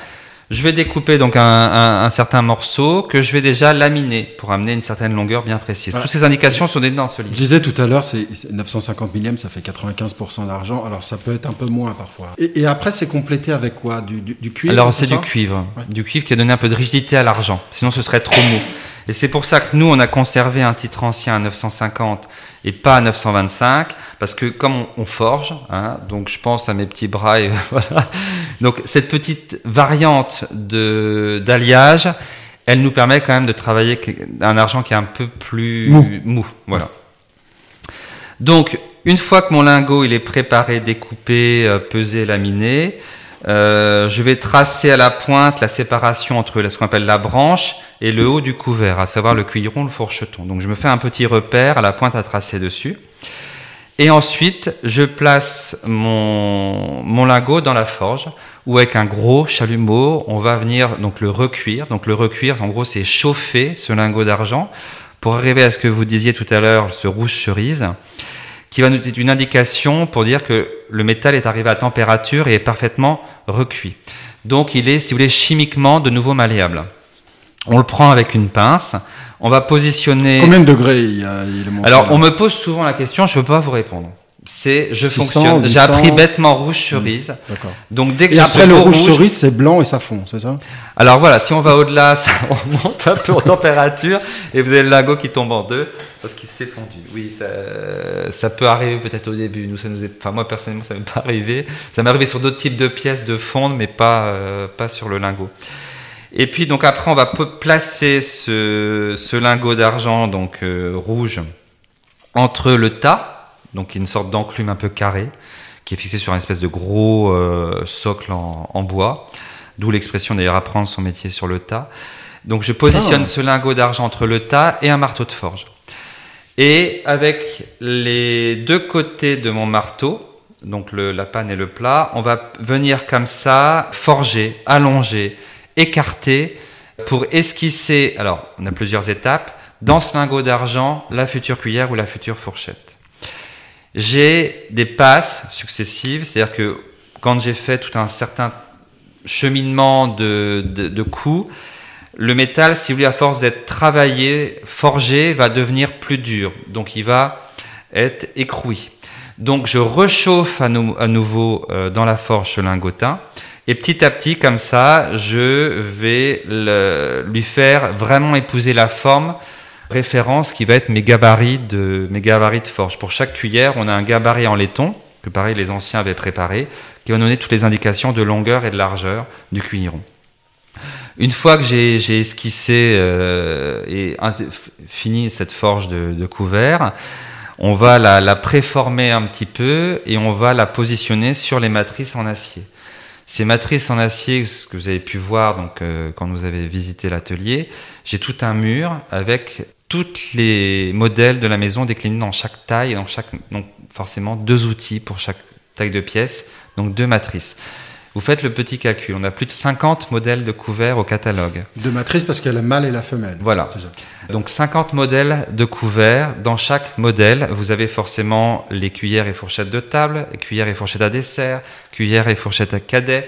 Je vais découper donc un, certain morceau que je vais déjà laminer pour amener une certaine longueur bien précise. Toutes ces indications sont dans ce livre. Je disais tout à l'heure, c'est 950 millième, ça fait 95% d'argent. Alors ça peut être un peu moins parfois. Et, après, c'est complété avec quoi? Du, du, cuivre Alors c'est du cuivre, du cuivre qui a donné un peu de rigidité à l'argent. Sinon, ce serait trop mou. Et c'est pour ça que nous, on a conservé un titre ancien à 950 et pas à 925, parce que comme on, forge, hein, donc je pense à mes petits bras, et *laughs* voilà. Donc cette petite variante de d'alliage, elle nous permet quand même de travailler un argent qui est un peu plus mou. voilà. Donc une fois que mon lingot il est préparé, découpé, euh, pesé, laminé, euh, je vais tracer à la pointe la séparation entre ce qu'on appelle la branche et le haut du couvert, à savoir le cuiron, le fourcheton. Donc je me fais un petit repère à la pointe à tracer dessus. Et ensuite, je place mon, mon lingot dans la forge, où avec un gros chalumeau, on va venir donc le recuire. Donc le recuire, en gros, c'est chauffer ce lingot d'argent pour arriver à ce que vous disiez tout à l'heure, ce rouge cerise qui va nous être une indication pour dire que le métal est arrivé à température et est parfaitement recuit. Donc il est, si vous voulez, chimiquement de nouveau malléable. On le prend avec une pince. On va positionner. Combien de degrés il, y a, il est monté Alors, on me pose souvent la question, je ne peux pas vous répondre. C'est, je 600, fonctionne. J'ai 800. appris bêtement rouge cerise. D'accord. Donc dès que Et après le au rouge cerise, c'est blanc et ça fond, c'est ça? Alors voilà, si on va au-delà, *laughs* ça, on monte un peu en température et vous avez le lingot qui tombe en deux parce qu'il s'est fondu. Oui, ça, ça peut arriver peut-être au début. Nous, ça nous est, enfin moi personnellement, ça m'est pas arrivé. Ça m'est arrivé sur d'autres types de pièces de fondre, mais pas euh, pas sur le lingot. Et puis donc après, on va placer ce, ce lingot d'argent donc euh, rouge entre le tas, donc une sorte d'enclume un peu carré, qui est fixé sur une espèce de gros euh, socle en, en bois. D'où l'expression d'ailleurs apprendre son métier sur le tas. Donc je positionne Ah. ce lingot d'argent entre le tas et un marteau de forge. Et avec les deux côtés de mon marteau, donc le, la panne et le plat, on va venir comme ça forger, allonger, écarter pour esquisser. Alors, on a plusieurs étapes. Dans ce lingot d'argent, la future cuillère ou la future fourchette. J'ai des passes successives, c'est-à-dire que quand j'ai fait tout un certain cheminement de, de, coups, le métal, si vous voulez, à force d'être travaillé, forgé, va devenir plus dur. Donc il va être écroui. Donc je rechauffe à, nou- à nouveau euh, dans la forge lingotin. Et petit à petit, comme ça, je vais lui faire vraiment épouser la forme référence qui va être mes gabarits de, mes gabarits de forge. Pour chaque cuillère, on a un gabarit en laiton, que pareil les anciens avaient préparé, qui va donner toutes les indications de longueur et de largeur du cuilleron. Une fois que j'ai esquissé euh, et fini cette forge de, couvert, on va la, la préformer un petit peu et on va la positionner sur les matrices en acier. Ces matrices en acier, ce que vous avez pu voir donc euh, quand vous avez visité l'atelier, j'ai tout un mur avec tous les modèles de la maison déclinés dans chaque taille et dans chaque donc forcément deux outils pour chaque taille de pièce, donc deux matrices. Vous faites le petit calcul, on a plus de 50 modèles de couverts au catalogue. De matrice parce qu'il y a le mâle et la femelle. Voilà. Donc 50 modèles de couverts. Dans chaque modèle, vous avez forcément les cuillères et fourchettes de table, les cuillères et fourchettes à dessert, cuillères et fourchettes à cadet,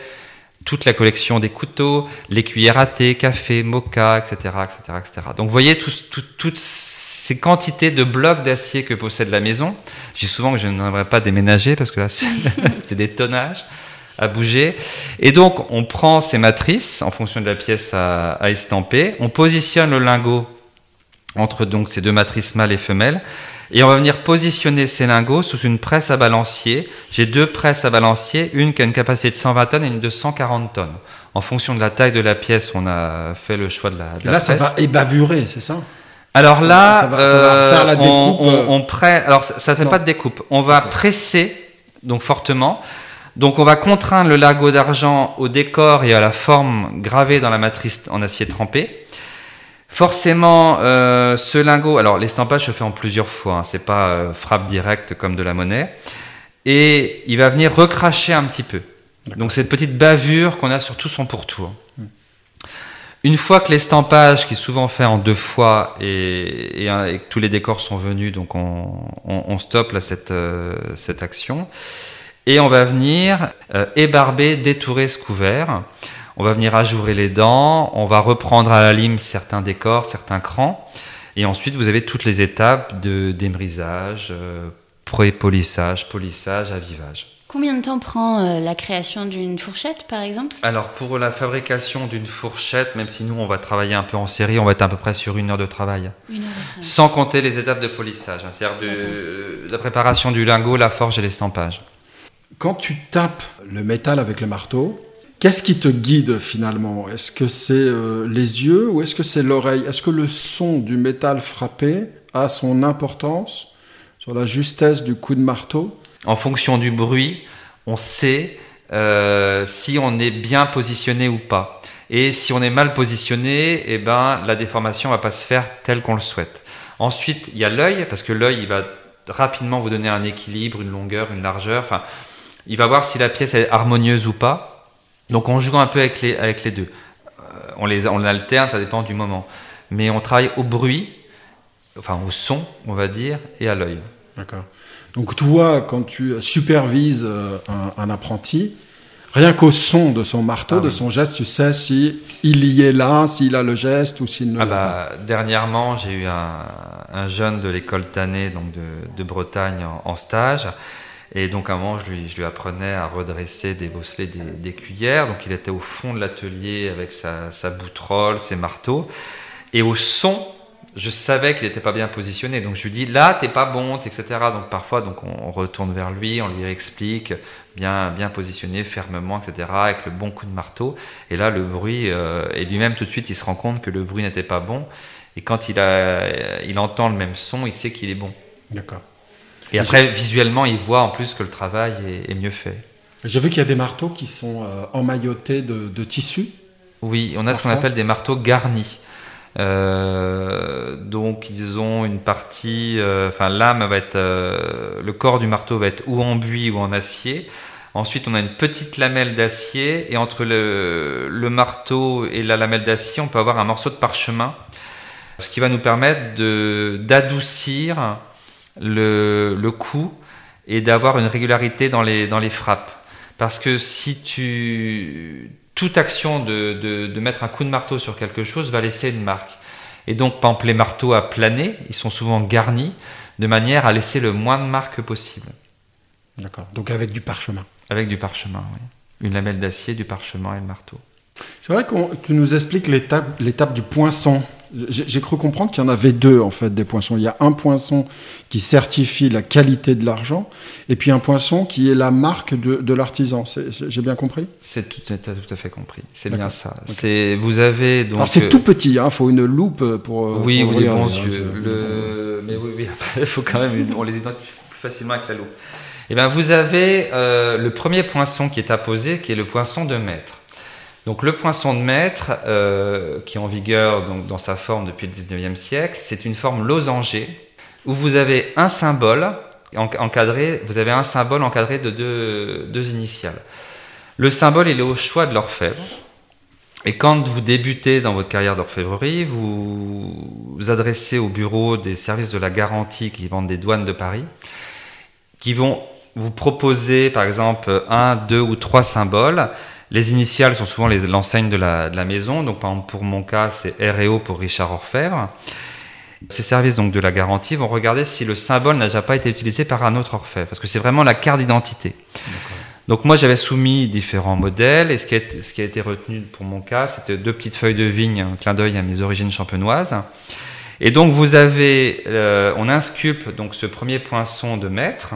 toute la collection des couteaux, les cuillères à thé, café, mocha, etc., etc., etc. Donc vous voyez tout- toutes ces quantités de blocs d'acier que possède la maison. Je dis souvent que je n'aimerais pas déménager parce que là, c'est *laughs* *laughs* c'est des tonnages à bouger. Et donc, on prend ces matrices en fonction de la pièce à, à estamper. On positionne le lingot entre donc ces deux matrices mâles et femelles. Et on va venir positionner ces lingots sous une presse à balancier. J'ai deux presses à balancier, une qui a une capacité de 120 tonnes et une de 140 tonnes. En fonction de la taille de la pièce, on a fait le choix de la, de la là, ça va ébavurer, c'est ça? Alors Ça là, va- ça va- ça va faire la on, découpe, on- on presse- alors ça, ça fait Non. pas de découpe. On va presser donc fortement. Donc on va contraindre le lingot d'argent au décor et à la forme gravée dans la matrice en acier trempé. Forcément, euh, ce lingot, alors l'estampage se fait en plusieurs fois, hein, c'est pas euh, frappe directe comme de la monnaie, et il va venir recracher un petit peu. Donc cette petite bavure qu'on a sur tout son pourtour. Une fois que l'estampage, qui est souvent fait en deux fois, et, et, et que tous les décors sont venus, donc on, on, on stoppe là cette, euh, cette action. Et on va venir ébarber, détourer ce couvert. On va venir ajourer les dents. On va reprendre à la lime certains décors, certains crans. Et ensuite, vous avez toutes les étapes de d'émrisage, euh, pré-polissage, polissage, avivage. Combien de temps prend euh, la création d'une fourchette, par exemple? Alors pour la fabrication d'une fourchette, même si nous on va travailler un peu en série, on va être à peu près sur une heure de travail. Une heure de travail. Sans compter les étapes de polissage, hein, c'est-à-dire de, la préparation du lingot, la forge et l'estampage. Quand tu tapes le métal avec le marteau, qu'est-ce qui te guide finalement? Est-ce que c'est euh, les yeux ou est-ce que c'est l'oreille? Est-ce que le son du métal frappé a son importance sur la justesse du coup de marteau? En fonction du bruit, on sait euh, si on est bien positionné ou pas. Et si on est mal positionné, eh ben, la déformation va pas se faire telle qu'on le souhaite. Ensuite, il y a l'œil, parce que l'œil, il va rapidement vous donner un équilibre, une longueur, une largeur. Enfin, il va voir si la pièce est harmonieuse ou pas. Donc, on joue un peu avec les, avec les deux. Euh, on les on alterne, ça dépend du moment. Mais on travaille au bruit, enfin au son, on va dire, et à l'œil. D'accord. Donc toi, quand tu supervises euh, un, un apprenti, rien qu'au son de son marteau, Ah de oui. son geste, tu sais si il y est là, s'il a le geste ou s'il ne Ah l'a pas. bah, dernièrement, j'ai eu un, un jeune de l'école Tanné, donc de, de Bretagne, en, en stage. Et donc, moment, je lui, je lui apprenais à redresser, déboceler des, des cuillères. Donc, il était au fond de l'atelier avec sa, sa ses marteaux. Et au son, je savais qu'il n'était pas bien positionné. Donc, je lui dis, là, t'es pas bon, etc. Donc, parfois, donc, on, on retourne vers lui, on lui explique, bien, bien positionné, fermement, etc., avec le bon coup de marteau. Et là, le bruit, euh, et lui-même, tout de suite, il se rend compte que le bruit n'était pas bon. Et quand il, a, il entend le même son, il sait qu'il est bon. D'accord. Et après, visuellement, il voit en plus que le travail est, est mieux fait. J'ai vu qu'il y a des marteaux qui sont euh, emmaillotés de, de tissu. Oui, on a ce qu'on appelle des marteaux garnis. Euh, donc ils ont une partie, euh, enfin lame va être, le corps du marteau va être ou en buis ou en acier. Ensuite, on a une petite lamelle d'acier et entre le, le marteau et la lamelle d'acier, on peut avoir un morceau de parchemin, ce qui va nous permettre d'adoucir le, le coup et d'avoir une régularité dans les dans les frappes. Parce que si tu toute action de, de, de mettre un coup de marteau sur quelque chose va laisser une marque. Et donc, par exemple, les marteaux à planer, ils sont souvent garnis de manière à laisser le moins de marques possible. D'accord. Donc avec du parchemin. Avec du parchemin, oui. Une lamelle d'acier, du parchemin et le marteau. C'est vrai que tu nous expliques l'étape, l'étape du poinçon. J'ai cru comprendre qu'il y en avait deux, en fait, des poinçons. Il y a un poinçon qui certifie la qualité de l'argent, et puis un poinçon qui est la marque de, de l'artisan. J'ai bien compris? C'est tout, tout à fait compris. C'est bien ça. C'est, vous avez donc. Alors c'est euh, tout petit, il faut une loupe pour... euh, Oui, pour ou des bons hein, yeux. Le... Mais oui, oui, *laughs* il faut quand même. une- On les identifie plus facilement avec la loupe. Et bien, vous avez euh, le premier poinçon qui est apposé, qui est le poinçon de maître. Donc, le poinçon de maître, euh, qui est en vigueur donc, dans sa forme depuis le 19e siècle, c'est une forme losangée où vous avez un symbole en- encadré, vous avez un symbole encadré de deux, deux initiales. Le symbole, il est au choix de l'orfèvre. Et quand vous débutez dans votre carrière d'orfèvrerie, vous vous adressez au bureau des services de la garantie qui vendent des douanes de Paris, qui vont vous proposer par exemple un, deux ou trois symboles. Les initiales sont souvent l'enseigne de la, de la maison. Donc par exemple, pour mon cas, c'est REO pour Richard Orfèvre. Ces services donc de la garantie vont regarder si le symbole n'a déjà pas été utilisé par un autre orfèvre, parce que c'est vraiment la carte d'identité. Donc moi j'avais soumis différents modèles et ce qui a, été- ce qui a été retenu pour mon cas, c'était deux petites feuilles de vigne, un clin d'œil à mes origines champenoises. Et donc vous avez, euh, on insculpe donc ce premier poinçon de maître.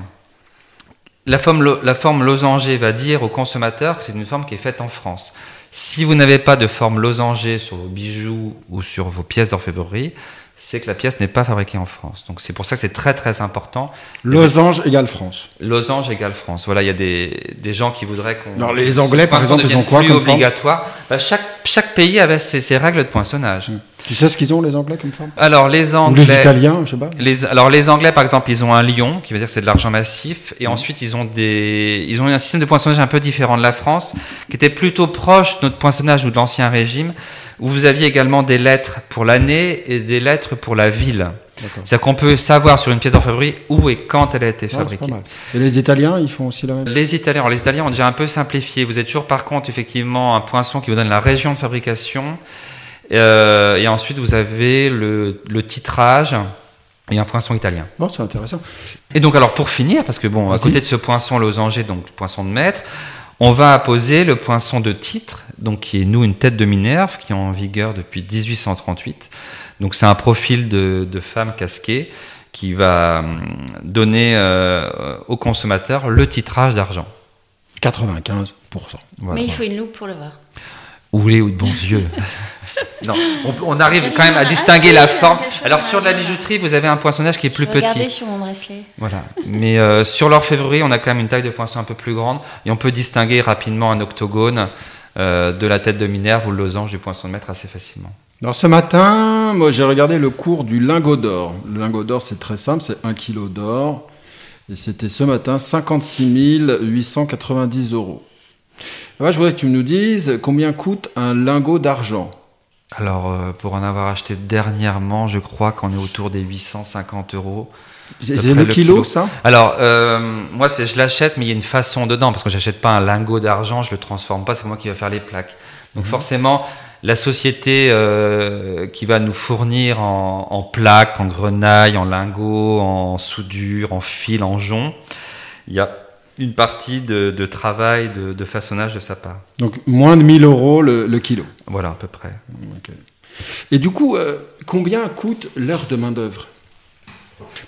La forme, la forme losangée va dire au consommateur que c'est une forme qui est faite en France. Si vous n'avez pas de forme losangée sur vos bijoux ou sur vos pièces d'orfèvrerie, c'est que la pièce n'est pas fabriquée en France. Donc c'est pour ça que c'est très très important. Losange égale France. Losange égale France. Voilà, il y a des, des gens qui voudraient qu'on. Alors, les Anglais, par exemple, ils ont quoi comme obligatoire? Bah, chaque, chaque pays avait ses, ses règles de poinçonnage. Tu sais ce qu'ils ont, les Anglais, comme forme Alors, les Ou Anglais. les Italiens, je sais pas. Les, alors les Anglais par exemple ils ont un lion qui veut dire que c'est de l'argent massif Mmh. et ensuite ils ont des ils ont un système de poinçonnage un peu différent de la France qui était plutôt proche de notre poinçonnage ou de l'ancien régime où vous aviez également des lettres pour l'année et des lettres pour la ville. C'est-à-dire qu'on peut savoir sur une pièce d'orfèvrerie où et quand elle a été fabriquée. Et les Italiens, ils font aussi la même Les Italiens, alors les Italiens ont déjà un peu simplifié. Vous êtes toujours par contre effectivement un poinçon qui vous donne la région de fabrication. Euh, et ensuite vous avez le, le titrage et un poinçon italien. Bon, c'est intéressant. Et donc alors pour finir, parce que bon, à côté de ce poinçon losanger, donc le poinçon de maître, on va apposer le poinçon de titre, donc qui est nous une tête de Minerve, qui est en vigueur depuis 1838. Donc c'est un profil de, de femme casquée qui va hum, donner euh, au consommateur le titrage d'argent. 95%. Voilà. Mais il faut une loupe pour le voir. Oulé ou de bons *laughs* yeux. Non, on, on arrive quand même à distinguer Ah, la forme. sûr, Alors sur de la là. bijouterie, vous avez un poinçonnage qui est plus Regardez petit. sur mon bracelet. Voilà. Mais euh, sur l'orfèvrerie, on a quand même une taille de poinçon un peu plus grande et on peut distinguer rapidement un octogone euh, de la tête de Minerve ou le losange du poinçon de maître assez facilement. Alors ce matin, moi j'ai regardé le cours du lingot d'or. Le lingot d'or, c'est très simple, c'est 1 kg d'or. Et c'était ce matin 56 890 euros. Alors, je voudrais que tu nous dises combien coûte un lingot d'argent. Alors euh, pour en avoir acheté dernièrement, je crois qu'on est autour des 850 euros. C'est le, kilo, ça? Alors, euh, moi, c'est je l'achète, mais il y a une façon dedans, parce que j'achète pas un lingot d'argent, je le transforme pas, c'est moi qui va faire les plaques. Donc mhm. forcément, la société euh, qui va nous fournir en, en plaques, en grenailles, en lingots, en soudure, en fil, en jonc, il y a une partie de, de travail, de, de, façonnage de sa part. Donc moins de 1000 euros le, le kilo Voilà, à peu près. Et du coup, euh, combien coûte l'heure de main-d'œuvre?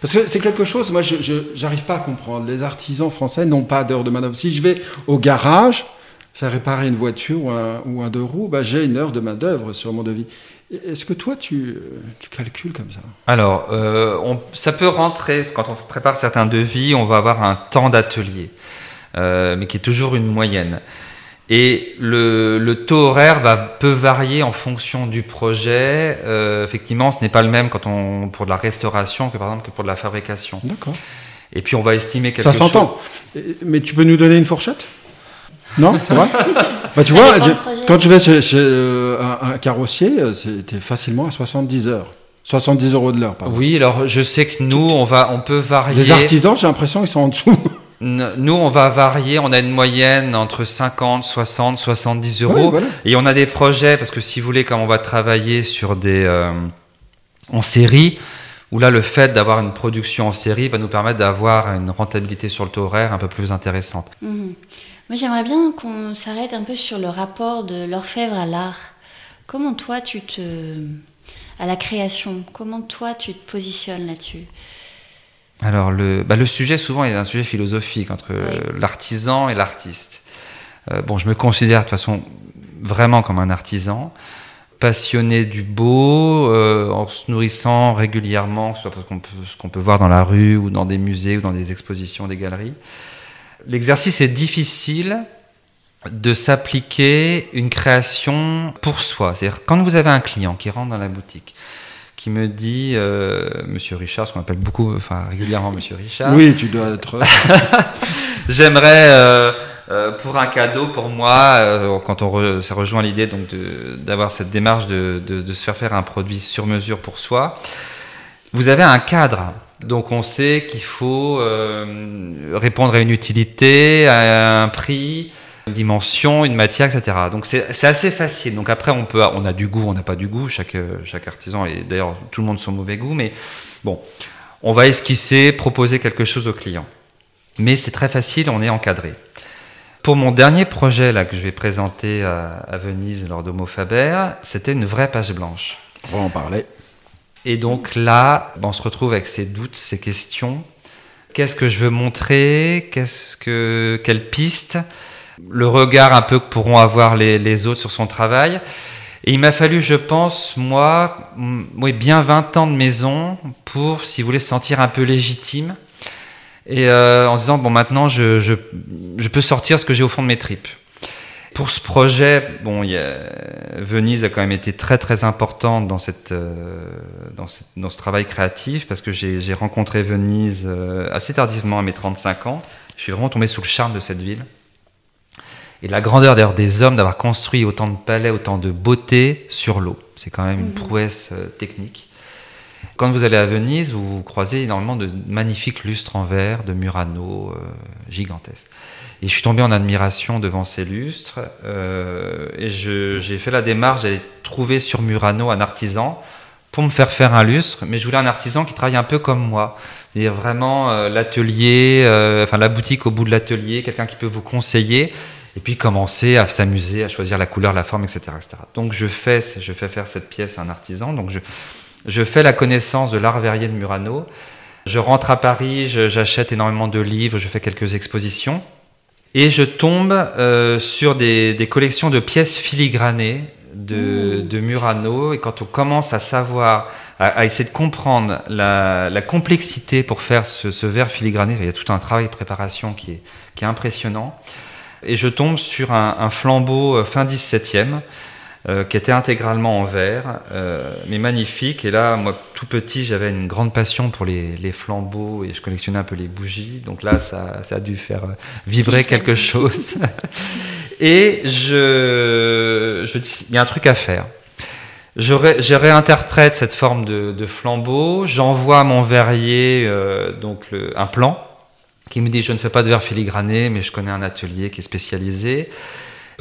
Parce que c'est quelque chose, moi, je n'arrive pas à comprendre. Les artisans français n'ont pas d'heure de main-d'œuvre. Si je vais au garage faire réparer une voiture ou un, ou un deux roues, bah, j'ai une heure de main-d'œuvre sur mon devis. Est-ce que toi, tu, tu, calcules comme ça? Alors, euh, on, ça peut rentrer, quand on prépare certains devis, on va avoir un temps d'atelier, euh, mais qui est toujours une moyenne. Et le, le, taux horaire va, peut varier en fonction du projet. Euh, effectivement, ce n'est pas le même quand on, pour de la restauration que par exemple que pour de la fabrication. D'accord. Et puis on va estimer quelque chose. Ça s'entend. Mais tu peux nous donner une fourchette? Non, c'est vrai *laughs* bah, Tu vois, quand tu vas chez, chez euh, un, un, carrossier, euh, c'était facilement à 70 heures. 70 euros de l'heure, pardon. Oui, alors je sais que nous, on, va, on peut varier. Les artisans, j'ai l'impression, ils sont en dessous. *laughs* Nous, on va varier. On a une moyenne entre 50, 60, 70 euros. Et on a des projets, parce que si vous voulez, comme on va travailler sur des. Euh, en série, où là, le fait d'avoir une production en série va nous permettre d'avoir une rentabilité sur le taux horaire un peu plus intéressante. Mhm. Moi, j'aimerais bien qu'on s'arrête un peu sur le rapport de l'orfèvre à l'art. Comment toi, tu te. à la création, comment toi, tu te positionnes là-dessus? Alors le, bah, le sujet souvent est un sujet philosophique entre l'artisan et l'artiste. Euh, bon, je me considère de toute façon vraiment comme un artisan, passionné du beau, euh, en se nourrissant régulièrement, ce qu'on peut, ce qu'on peut voir dans la rue ou dans des musées ou dans des expositions, des galeries. L'exercice est difficile de s'appliquer une création pour soi. C'est-à-dire quand vous avez un client qui rentre dans la boutique, qui me dit, euh, Monsieur Richard, ce qu'on appelle beaucoup, enfin régulièrement Monsieur Richard. Oui, tu dois être. *laughs* J'aimerais euh, euh, pour un cadeau pour moi, euh, quand on re, ça rejoint l'idée donc d'avoir cette démarche de, de, de, se faire faire un produit sur mesure pour soi. Vous avez un cadre, donc on sait qu'il faut euh, répondre à une utilité, à un prix une dimension, une matière, etc. Donc c'est assez facile. Donc après, on peut, on a du goût, on n'a pas du goût. Chaque chaque artisan et d'ailleurs tout le monde son mauvais goût, mais bon, on va esquisser, proposer quelque chose au client. Mais c'est très facile, on est encadré. Pour mon dernier projet là que je vais présenter à, à Venise lors d'Homo Faber, c'était une vraie page blanche. On va en parler. Et donc là, on se retrouve avec ces doutes, ces questions. Qu'est-ce que je veux montrer? Qu'est-ce que quelle piste? Le regard un peu que pourront avoir les, les autres sur son travail. Et il m'a fallu, je pense, moi, oui, bien 20 ans de maison pour, si vous voulez, se sentir un peu légitime. Et euh, en se disant, bon, maintenant, je, je, je peux sortir ce que j'ai au fond de mes tripes. Pour ce projet, bon, y a, Venise a quand même été très très importante dans, cette, euh, dans, cette, dans ce travail créatif parce que j'ai rencontré Venise euh, assez tardivement à mes 35 ans. Je suis vraiment tombé sous le charme de cette ville. Et la grandeur d'ailleurs des hommes d'avoir construit autant de palais, autant de beauté sur l'eau. C'est quand même une mhm. prouesse euh, technique. Quand vous allez à Venise, vous croisez énormément de magnifiques lustres en verre, de Murano euh, gigantesques. Et je suis tombé en admiration devant ces lustres. Euh, et j'ai fait la démarche d'aller trouver sur Murano un artisan pour me faire faire un lustre. Mais je voulais un artisan qui travaille un peu comme moi. C'est-à-dire vraiment euh, l'atelier, euh, enfin la boutique au bout de l'atelier, quelqu'un qui peut vous conseiller et puis commencer à s'amuser, à choisir la couleur, la forme, etc. etc. Donc je fais, je fais faire cette pièce à un artisan, donc je, je fais la connaissance de l'art verrier de Murano, je rentre à Paris, j'achète énormément de livres, je fais quelques expositions, et je tombe euh, sur des, des, collections de pièces filigranées de, mmh. de, Murano, et quand on commence à savoir, à, à essayer de comprendre la, la, complexité pour faire ce, ce verre filigrané, il y a tout un travail de préparation qui est, qui est impressionnant. Et je tombe sur un, un flambeau euh, fin 17e euh, qui était intégralement en verre, euh, mais magnifique. Et là, moi, tout petit, j'avais une grande passion pour les, les, flambeaux et je collectionnais un peu les bougies. Donc là, ça, ça a dû faire euh, vibrer quelque chose. *laughs* et je, je dis, il y a un truc à faire. Je, réinterprète cette forme de, flambeau, j'envoie à mon verrier euh, donc un plan qui me dit je ne fais pas de verre filigrané, mais je connais un atelier qui est spécialisé.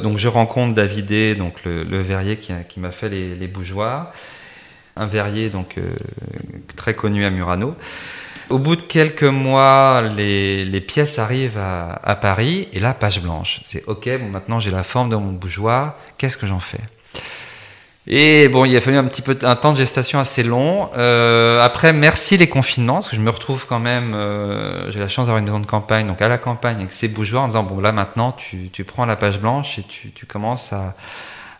Donc je rencontre Davidé, donc le, verrier qui, m'a fait les, bougeoirs, un verrier donc euh, très connu à Murano. Au bout de quelques mois, les, pièces arrivent à, Paris et là, page blanche. C'est OK, maintenant j'ai la forme de mon bougeoir, qu'est-ce que j'en fais? Et bon, il a fallu un petit peu un temps de gestation assez long. Euh, après, merci les confinements, parce que je me retrouve quand même. Euh, j'ai la chance d'avoir une maison de campagne, donc à la campagne avec ces bougeoirs, en disant bon là maintenant, tu, tu prends la page blanche et tu, tu commences à,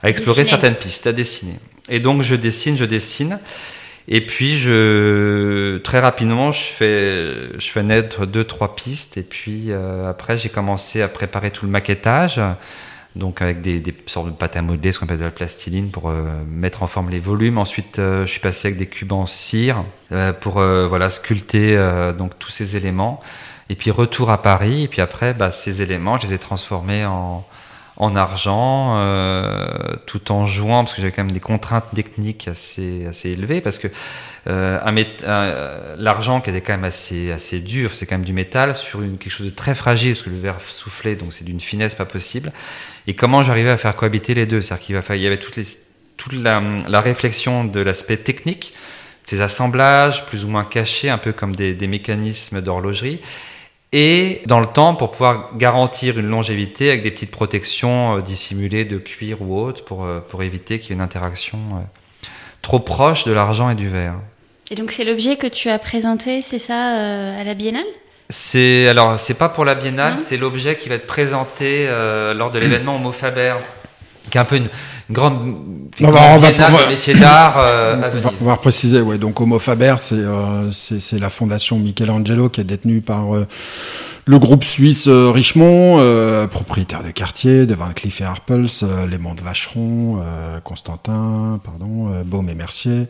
à explorer certaines pistes, à dessiner. Et donc je dessine, je dessine. Et puis je très rapidement je fais je fais naître deux trois pistes et puis euh, après j'ai commencé à préparer tout le maquettage donc avec des, sortes de pâte à modeler, ce qu'on appelle de la plastiline pour euh, mettre en forme les volumes. Ensuite, euh, je suis passé avec des cubes en cire euh, pour voilà sculpter donc tous ces éléments. Et puis retour à Paris. Et puis après, bah, ces éléments, je les ai transformés en, en argent, tout en jouant parce que j'avais quand même des contraintes techniques assez assez élevées parce que euh, l'argent qui était quand même assez, assez dur, c'est quand même du métal, sur une, quelque chose de très fragile, parce que le verre soufflait, donc c'est d'une finesse pas possible. Et comment j'arrivais à faire cohabiter les deux? C'est-à-dire qu'il il y avait toute la, réflexion de l'aspect technique, ces assemblages plus ou moins cachés, un peu comme des mécanismes d'horlogerie, et dans le temps pour pouvoir garantir une longévité avec des petites protections euh, dissimulées de cuir ou autre pour, euh, pour éviter qu'il y ait une interaction trop proche de l'argent et du verre. Et donc c'est l'objet que tu as présenté, c'est ça, euh, à la Biennale? C'est alors c'est pas pour la Biennale, c'est l'objet qui va être présenté euh, lors de l'événement Homo Faber, qui est un peu une, grande on va, on va, métier d'art euh, *coughs* on, va, préciser, ouais. Donc Homo Faber, c'est c'est la fondation Michelangelo qui est détenue par le groupe suisse euh, Richemont, euh, propriétaire de quartier, de Van Cleef et Arpels, euh, les Monts de Vacheron, Constantin, pardon, Baume et Mercier,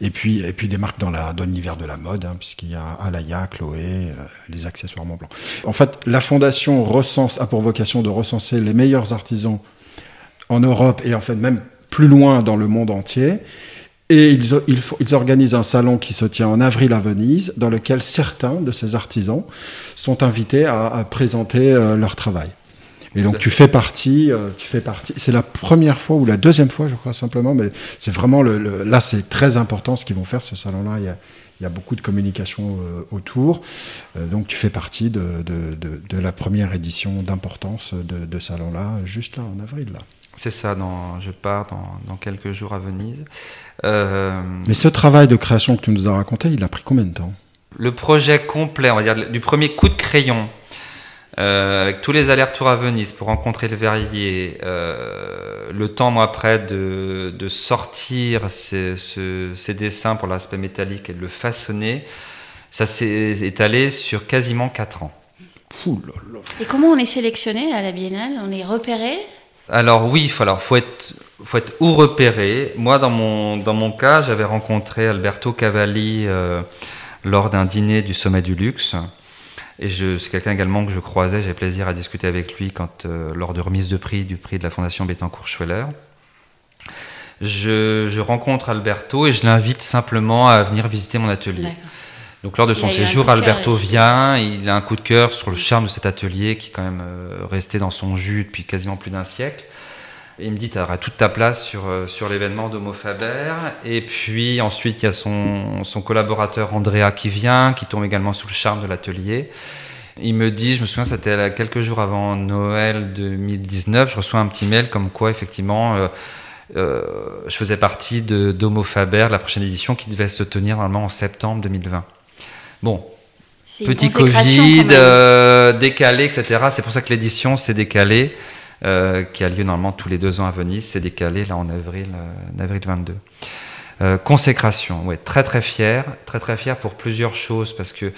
et puis et puis des marques dans la dans l'univers de la mode, hein, puisqu'il y a Alaya, Chloé, les accessoires Montblanc. En fait, la fondation recense a pour vocation de recenser les meilleurs artisans en Europe et en fait même plus loin dans le monde entier. Et ils, ils, ils, organisent un salon qui se tient en avril à Venise, dans lequel certains de ces artisans sont invités à, présenter euh, leur travail. Et donc tu fais partie, euh, tu fais partie. C'est la première fois ou la deuxième fois, je crois simplement, mais c'est vraiment le, le là c'est très important ce qu'ils vont faire ce salon-là. Il y a, il y a beaucoup de communication euh, autour. donc tu fais partie de, de, de, de la première édition d'importance de, de salon-là, juste là en avril là. C'est ça, dans, je pars dans, dans, quelques jours à Venise. Euh... Mais ce travail de création que tu nous as raconté, il a pris combien de temps? Le projet complet, on va dire, du premier coup de crayon, euh, avec tous les allers-retours à Venise pour rencontrer le verrier, euh, le temps, moi, après, de, de sortir ces, ce, ces, dessins pour l'aspect métallique et de le façonner, ça s'est étalé sur quasiment 4 ans. Et comment on est sélectionné à la Biennale? On est repéré? Alors oui, il faut, alors, faut, être, faut être où repéré. Moi, dans mon, dans mon cas, j'avais rencontré Alberto Cavalli euh, lors d'un dîner du Sommet du Luxe. Et c'est quelqu'un également que je croisais, j'ai plaisir à discuter avec lui quand, euh, lors de remise de prix du prix de la Fondation Bettencourt-Schweller. Je, je, rencontre Alberto et je l'invite simplement à venir visiter mon atelier. Donc lors de son séjour, Alberto vient, il a un coup de cœur sur le charme de cet atelier qui est quand même euh, resté dans son jus depuis quasiment plus d'un siècle. il me dit, tu auras toute ta place sur, euh, sur l'événement d'Homo Faber. Et puis ensuite, il y a son, son collaborateur Andrea qui vient, qui tombe également sous le charme de l'atelier. Il me dit, je me souviens, c'était quelques jours avant Noël 2019, je reçois un petit mail comme quoi, effectivement, euh, euh, je faisais partie de d'Homo Faber, la prochaine édition qui devait se tenir normalement en septembre 2020. Bon, petit Covid, euh, décalé, etc. C'est pour ça que l'édition s'est décalée, euh, qui a lieu normalement tous les deux ans à Venise. C'est décalé là en avril, euh, avril 22. Euh, consécration, ouais, très très fier, très très fier pour plusieurs choses parce que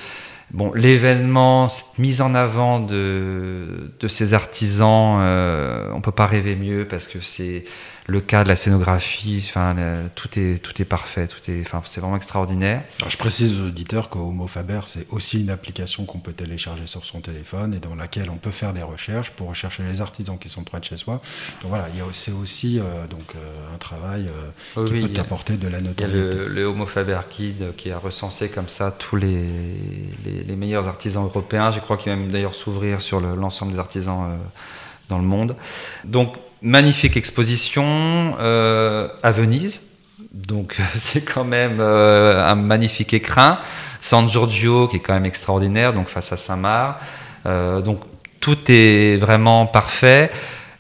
bon, l'événement, cette mise en avant de, de ces artisans, euh, on peut pas rêver mieux parce que c'est le cas de la scénographie, enfin, tout, est, tout est parfait, tout est, enfin, c'est vraiment extraordinaire. je précise aux auditeurs qu'Homo Faber, c'est aussi une application qu'on peut télécharger sur son téléphone et dans laquelle on peut faire des recherches pour rechercher les artisans qui sont près de chez soi. Donc voilà, c'est aussi euh, donc, euh, un travail euh, qui peut apporter de la notoriété. Il y a le, Homo Faber Guide qui a recensé comme ça tous les, les, meilleurs artisans européens. Je crois qu'il va même d'ailleurs s'ouvrir sur l'ensemble des artisans dans le monde. Donc, magnifique exposition euh, à Venise. Donc *laughs* c'est quand même euh, un magnifique écrin. San Giorgio qui est quand même extraordinaire, donc face à Saint-Marc. Euh, donc tout est vraiment parfait.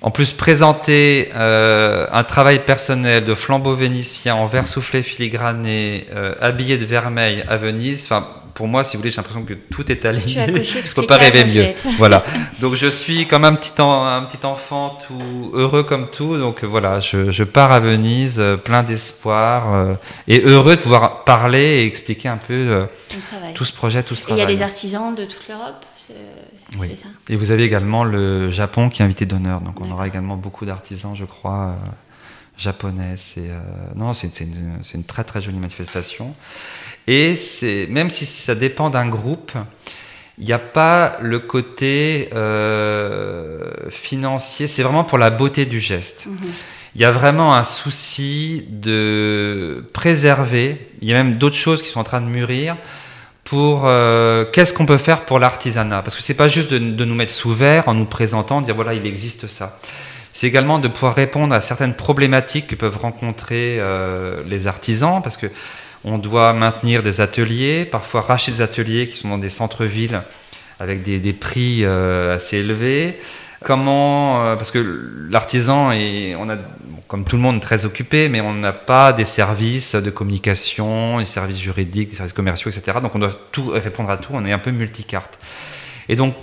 En plus, présenter un travail personnel de flambeau vénitien en verre soufflé filigrané, habillé de vermeil à Venise. Enfin, pour moi, si vous voulez, j'ai l'impression que tout est aligné. *laughs* Je ne peux pas rêver mieux. voilà. *laughs* Donc je suis comme un petit, un petit enfant tout heureux comme tout. Donc voilà, je, pars à Venise euh, plein d'espoir euh, et heureux de pouvoir parler et expliquer un peu euh, tout ce projet, tout ce travail. Il y a des artisans de toute l'Europe. Oui. Ça. Et vous avez également le Japon qui est invité d'honneur. Donc on aura également beaucoup d'artisans, je crois japonais. C'est non, c'est une, une, très très jolie manifestation. Et c'est même si ça dépend d'un groupe, il n'y a pas le côté euh, financier. C'est vraiment pour la beauté du geste. Mhm. Il y a vraiment un souci de préserver. Il y a même d'autres choses qui sont en train de mûrir pour euh, qu'est-ce qu'on peut faire pour l'artisanat? Parce que c'est pas juste de, nous mettre sous verre en nous présentant, dire voilà il existe ça. C'est également de pouvoir répondre à certaines problématiques que peuvent rencontrer euh, les artisans, parce que on doit maintenir des ateliers, parfois racheter des ateliers qui sont dans des centres-villes avec des, prix euh, assez élevés. Comment, euh, parce que l'artisan est, on a, comme tout le monde, très occupé, mais on n'a pas des services de communication, des services juridiques, des services commerciaux, etc. Donc on doit tout répondre à tout. On est un peu multicarte. Et donc,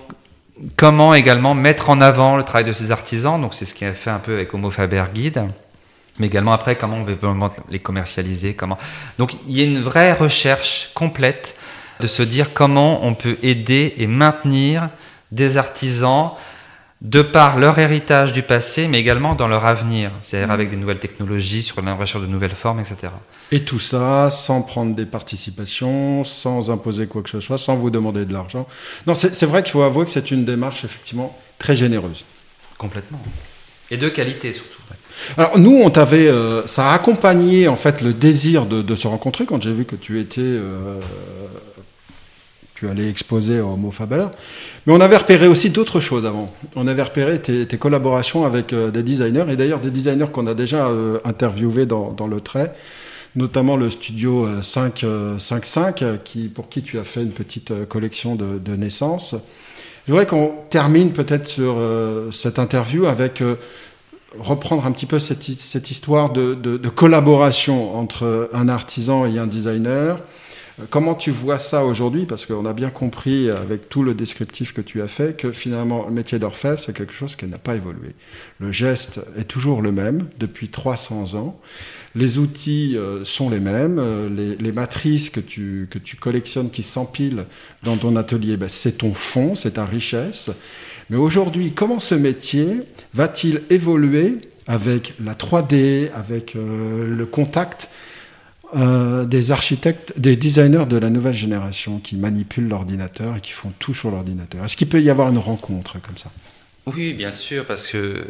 comment également mettre en avant le travail de ces artisans? Donc c'est ce qui a fait un peu avec Homo Faber Guide mais également après comment on veut les commercialiser, comment. Donc il y a une vraie recherche complète de se dire comment on peut aider et maintenir des artisans de par leur héritage du passé, mais également dans leur avenir, c'est-à-dire avec des nouvelles technologies, sur recherche de nouvelles formes, etc. Et tout ça sans prendre des participations, sans imposer quoi que ce soit, sans vous demander de l'argent. Non, c'est vrai qu'il faut avouer que c'est une démarche effectivement très généreuse. Complètement. Et de qualité surtout. Alors nous, on t'avait, euh, ça a accompagné en fait le désir de, se rencontrer quand j'ai vu que tu étais, euh, tu allais exposer au Homo Faber. Mais on avait repéré aussi d'autres choses avant. On avait repéré tes, collaborations avec euh, des designers et d'ailleurs des designers qu'on a déjà interviewés dans, le trait notamment le studio 555, qui, pour qui tu as fait une petite collection de, de naissances. Je voudrais qu'on termine peut-être sur cette interview avec reprendre un petit peu cette, histoire de, collaboration entre un artisan et un designer. Comment tu vois ça aujourd'hui? Parce qu'on a bien compris avec tout le descriptif que tu as fait que finalement le métier d'orfèvre, c'est quelque chose qui n'a pas évolué. Le geste est toujours le même depuis 300 ans. Les outils euh, sont les mêmes. Euh, les, les, matrices que tu, que tu collectionnes, qui s'empilent dans ton atelier, ben, c'est ton fond, c'est ta richesse. Mais aujourd'hui, comment ce métier va-t-il évoluer avec la 3D, avec euh, le contact euh, des architectes, des designers de la nouvelle génération qui manipulent l'ordinateur et qui font tout sur l'ordinateur. Est-ce qu'il peut y avoir une rencontre comme ça? Oui, bien sûr, parce que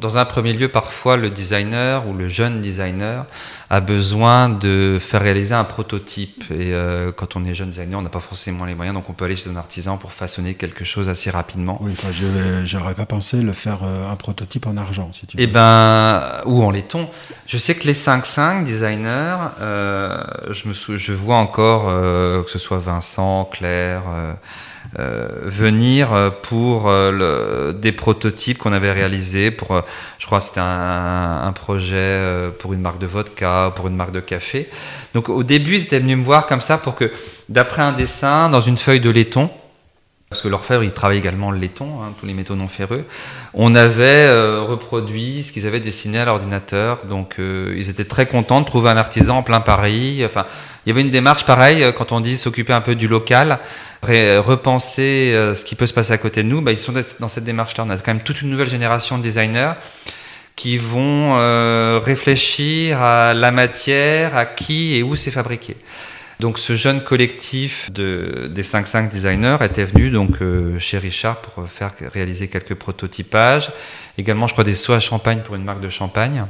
dans un premier lieu, parfois le designer ou le jeune designer a besoin de faire réaliser un prototype. Et euh, quand on est jeune designer, on n'a pas forcément les moyens, donc on peut aller chez un artisan pour façonner quelque chose assez rapidement. Oui, enfin, je n'aurais pas pensé le faire euh, un prototype en argent, si tu veux. Eh ben, ou en laiton. Je sais que les 5-5 designers, euh, je, me je vois encore que ce soit Vincent, Claire. Euh, venir euh, pour euh, le, des prototypes qu'on avait réalisés pour, je crois c'était un, un, projet pour une marque de vodka, pour une marque de café. Donc au début, ils étaient venus me voir comme ça pour que, d'après un dessin, dans une feuille de laiton, parce que l'orfèvre, il travaille également le laiton, hein, tous les métaux non ferreux. On avait reproduit ce qu'ils avaient dessiné à l'ordinateur, donc ils étaient très contents de trouver un artisan en plein Paris. Enfin, il y avait une démarche pareille quand on dit s'occuper un peu du local repenser euh, ce qui peut se passer à côté de nous, bah, ils sont dans cette démarche-là. On a quand même toute une nouvelle génération de designers qui vont euh, réfléchir à la matière, à qui et où c'est fabriqué. Donc ce jeune collectif de, des 5-5 designers était venu donc euh, chez Richard pour faire réaliser quelques prototypages. Également, je crois, des seaux à champagne pour une marque de champagne.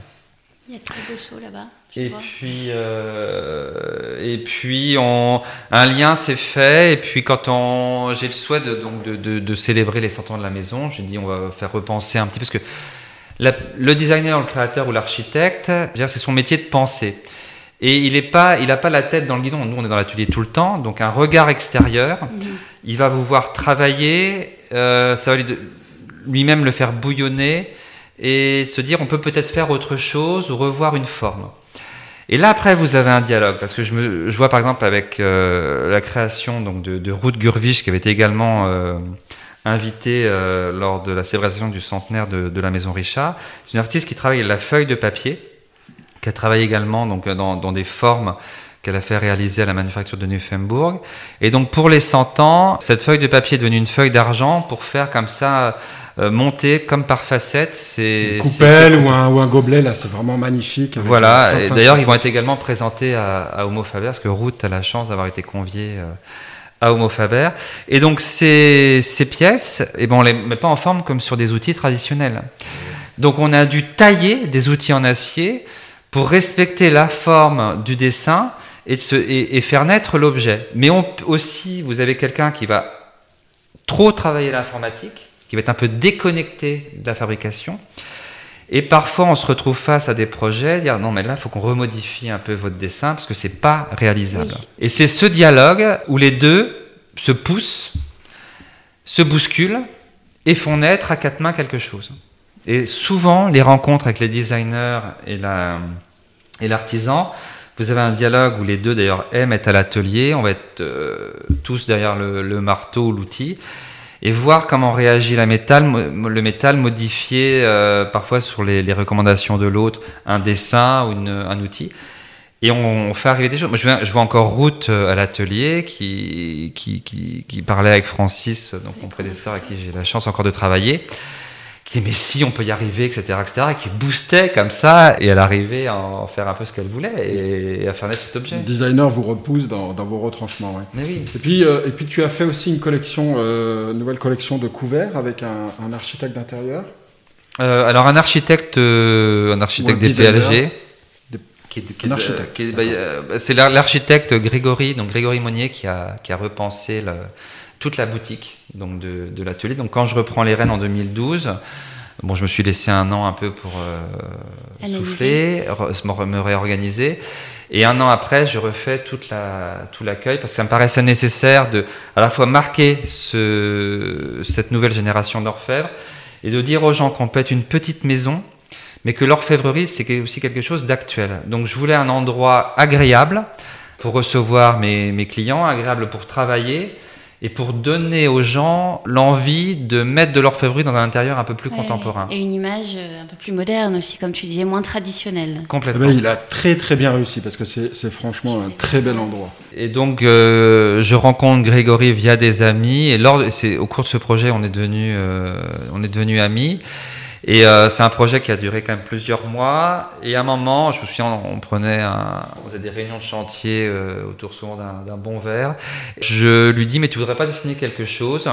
Il y a très beaux seaux là-bas. Et puis, euh, et puis on, un lien s'est fait. Et puis, quand on, j'ai le souhait de, donc de, de, de, célébrer les 100 ans de la maison, j'ai dit on va faire repenser un petit peu parce que la, le designer, le créateur ou l'architecte, c'est son métier de penser. Et il n'a pas, il a pas la tête dans le guidon. Nous, on est dans l'atelier tout le temps, donc un regard extérieur. Mmh. Il va vous voir travailler. Euh, ça va lui, lui-même le faire bouillonner et se dire on peut peut-être faire autre chose ou revoir une forme. Et là après vous avez un dialogue parce que je, me, je vois par exemple avec euh, la création donc de, de Ruth Gurvich qui avait été également euh, invitée euh, lors de la célébration du centenaire de, de la Maison Richard. C'est une artiste qui travaille la feuille de papier, qui a travaillé également donc dans, dans des formes qu'elle a fait réaliser à la manufacture de Nymphenburg. Et donc pour les 100 ans, cette feuille de papier est devenue une feuille d'argent pour faire comme ça euh, monter comme par facettes. C'est une coupelle ou un, ou un gobelet là, c'est vraiment magnifique. Voilà. Et d'ailleurs, ils vont être également présentés à, à Homo Faber parce que Ruth a la chance d'avoir été conviée. Euh, à Homo Faber. Et donc ces, ces pièces, eh ben, on les met pas en forme comme sur des outils traditionnels. Donc on a dû tailler des outils en acier pour respecter la forme du dessin et, de se, et, et faire naître l'objet. Mais on, aussi, vous avez quelqu'un qui va trop travailler l'informatique, qui va être un peu déconnecté de la fabrication. Et parfois, on se retrouve face à des projets, dire non, mais là, il faut qu'on remodifie un peu votre dessin parce que c'est pas réalisable. Oui. Et c'est ce dialogue où les deux se poussent, se bousculent et font naître à quatre mains quelque chose. Et souvent, les rencontres avec les designers et la, et l'artisan, vous avez un dialogue où les deux d'ailleurs aiment être à l'atelier, on va être euh, tous derrière le, marteau ou l'outil, et voir comment réagit le métal modifié euh, parfois sur les, recommandations de l'autre, un dessin ou un outil. Et on, fait arriver des choses. Moi, je, vois, encore Ruth euh, à l'atelier qui, qui, parlait avec Francis, donc mon prédécesseur à qui j'ai la chance encore de travailler qui mais si on peut y arriver, etc., etc., et qui boostait comme ça, et elle arrivait à en faire un peu ce qu'elle voulait et, à faire naître cet objet. Le designer vous repousse dans, dans vos retranchements, ouais. Mais oui. Et puis, euh, et puis tu as fait aussi une collection, euh, nouvelle collection de couverts avec un, un architecte d'intérieur. Euh, alors un architecte, un architecte des PLG. Qui est, qui est, un architecte. Bah, c'est l'architecte Grégory, donc Grégory Monnier, qui a, qui a repensé le, toute la boutique donc de, de l'atelier. Donc quand je reprends les rênes en 2012, bon, je me suis laissé un an un peu pour euh, souffler, re, me réorganiser. Et un an après, je refais toute la, tout l'accueil parce que ça me paraissait nécessaire de à la fois marquer ce, cette nouvelle génération d'orfèvres et de dire aux gens qu'on peut être une petite maison, mais que l'orfèvrerie, c'est aussi quelque chose d'actuel. Donc je voulais un endroit agréable pour recevoir mes, mes clients, agréable pour travailler, et pour donner aux gens l'envie de mettre de l'orfèvrerie dans un intérieur un peu plus ouais, contemporain. Et une image euh, un peu plus moderne aussi, comme tu disais, moins traditionnelle. Complètement. Eh ben, il a très très bien réussi parce que c'est franchement un très bel endroit. Et donc euh, je rencontre Grégory via des amis et lors, c'est au cours de ce projet on est devenu euh, on est devenu amis. Et euh, c'est un projet qui a duré quand même plusieurs mois. Et à un moment, je me souviens, on prenait on faisait des réunions de chantier euh, autour souvent d'un bon verre. Je lui dis, mais tu voudrais pas dessiner quelque chose?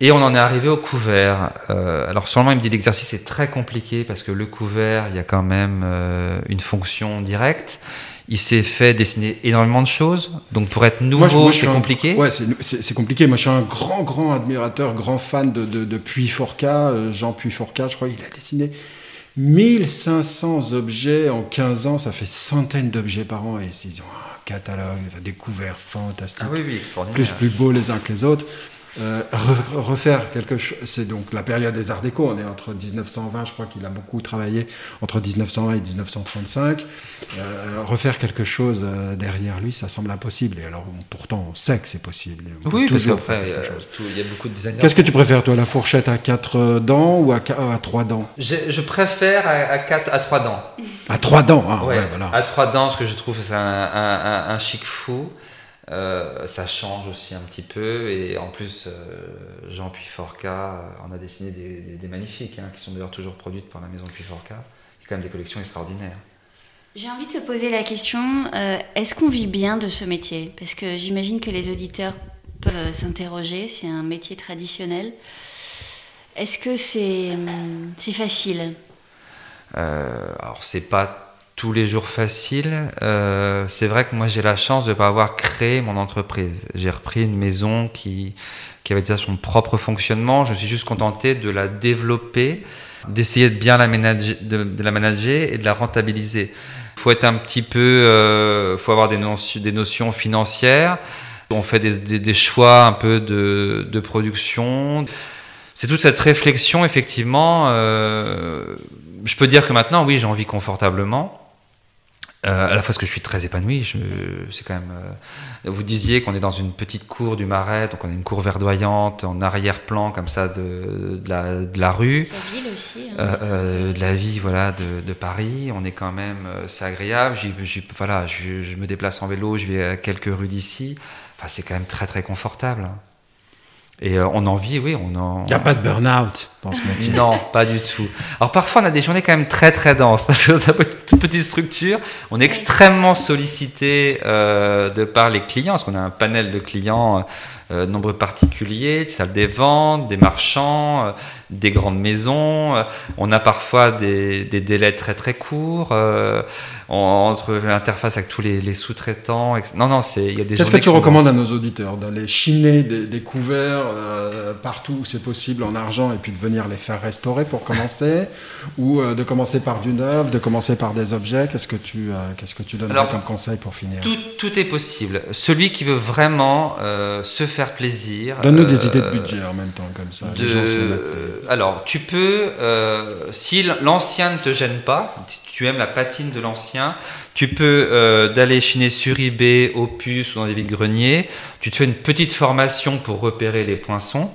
Et on en est arrivé au couvert. Euh, alors sûrement, il me dit, l'exercice est très compliqué parce que le couvert, il y a quand même une fonction directe. Il s'est fait dessiner énormément de choses. Donc pour être nouveau, c'est compliqué. Ouais, c'est compliqué. Moi, je suis un grand, grand admirateur, grand fan de, de, de Puy-Forcat, euh, Jean Puy-Forcat, je crois. Il a dessiné 1500 objets en 15 ans. Ça fait centaines d'objets par an. Et ils ont un catalogue, des couverts fantastiques. Ah oui, oui, plus, plus beaux les uns que les autres. Euh, refaire quelque chose, c'est donc la période des Arts Déco, on est entre 1920, je crois qu'il a beaucoup travaillé entre 1920 et 1935. Euh, refaire quelque chose euh, derrière lui, ça semble impossible. Et alors, pourtant, on sait que c'est possible. On oui, toujours faire quelque chose. il y a beaucoup de designers. Qu'est-ce que tu préfères, toi, la fourchette à 4 dents ou à, à 3 dents? Je, je, préfère à, à, 4, à 3 dents. À 3 dents, hein, ouais, ouais, voilà. À 3 dents, parce que je trouve c'est un, un, un, un chic fou. Euh, ça change aussi un petit peu et en plus Jean Puyforca on a dessiné des, magnifiques hein, qui sont d'ailleurs toujours produites par la maison Puyforca. Il y a quand même des collections extraordinaires. J'ai envie de te poser la question, est-ce qu'on vit bien de ce métier? Parce que j'imagine que les auditeurs peuvent s'interroger, c'est un métier traditionnel. Est-ce que c'est hum, facile? Euh, Alors, c'est pas tous les jours facile. Euh, c'est vrai que moi, j'ai la chance de ne pas avoir créé mon entreprise. J'ai repris une maison qui, qui avait déjà son propre fonctionnement. Je me suis juste contenté de la développer, d'essayer de bien la manager, de, la manager et de la rentabiliser. Il faut être un petit peu, euh, faut avoir des, notions, des notions financières. On fait des, des, choix un peu de, de production c'est toute cette réflexion, effectivement. Euh, je peux dire que maintenant, oui, j'en vis confortablement. Euh, à la fois parce que je suis très épanoui, c'est quand même. Euh, vous disiez qu'on est dans une petite cour du Marais, donc on a une cour verdoyante en arrière-plan comme ça de, de, la, de la rue. La ville aussi. Hein, euh, euh, de la vie, voilà, de, de, Paris. On est quand même, c'est agréable. voilà, je, je, me déplace en vélo, je vais à quelques rues d'ici. Enfin, c'est quand même très très confortable. Et euh, on en vit, oui, on en. Il n'y a pas de burn-out dans ce métier. Non, pas du tout. Alors parfois, on a des journées quand même très très denses *laughs* parce que dans une toute petite structure, on est extrêmement sollicité euh, de par les clients, parce qu'on a un panel de clients, euh, nombreux particuliers, des salles des ventes, des marchands, euh, des grandes maisons. on a parfois des, des, délais très très courts entre l'interface avec tous les, sous-traitants. Non, non, c'est il y a des. Qu'est-ce que tu recommandes à nos auditeurs d'aller chiner des, couverts euh, partout où c'est possible en argent et puis de venir les faire restaurer pour commencer, *laughs* ou euh, de commencer par du neuf, de commencer par des objets? Qu'est-ce que tu euh, qu'est-ce que tu donnes comme conseil pour finir? tout, tout, est possible. Celui qui veut vraiment se faire plaisir. Donne-nous des idées de budget en même temps comme ça. Alors, tu peux si l'ancien ne te gêne pas tu aimes la patine de l'ancien, tu peux euh, d'aller chiner sur eBay, Opus ou dans des vides-greniers. Tu te fais une petite formation pour repérer les poinçons.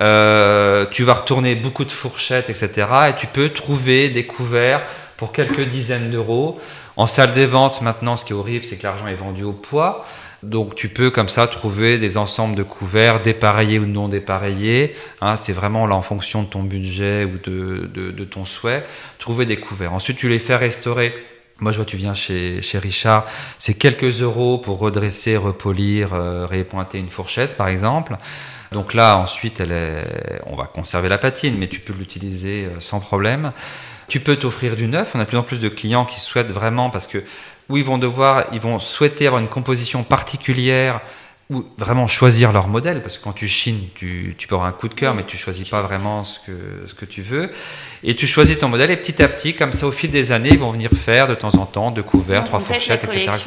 Euh, tu vas retourner beaucoup de fourchettes, etc. Et tu peux trouver des couverts pour quelques dizaines d'euros. En salle des ventes, maintenant, ce qui est horrible, c'est que l'argent est vendu au poids. Donc tu peux comme ça trouver des ensembles de couverts dépareillés ou non dépareillés. Hein, c'est vraiment là en fonction de ton budget ou de, ton souhait. Trouver des couverts. Ensuite tu les fais restaurer. Moi je vois tu viens chez, chez Richard, c'est quelques euros pour redresser, repolir, euh, répointer une fourchette par exemple. Donc là ensuite elle est, on va conserver la patine mais tu peux l'utiliser euh, sans problème. Tu peux t'offrir du neuf. On a de plus en plus de clients qui souhaitent vraiment parce que où ils vont devoir, ils vont souhaiter avoir une composition particulière ou vraiment choisir leur modèle, parce que quand tu chines, tu, peux avoir un coup de cœur, mais tu choisis pas vraiment ce que, ce que tu veux. Et tu choisis ton modèle, et petit à petit, comme ça, au fil des années, ils vont venir faire de temps en temps deux couverts, trois fourchettes, etc. etc.,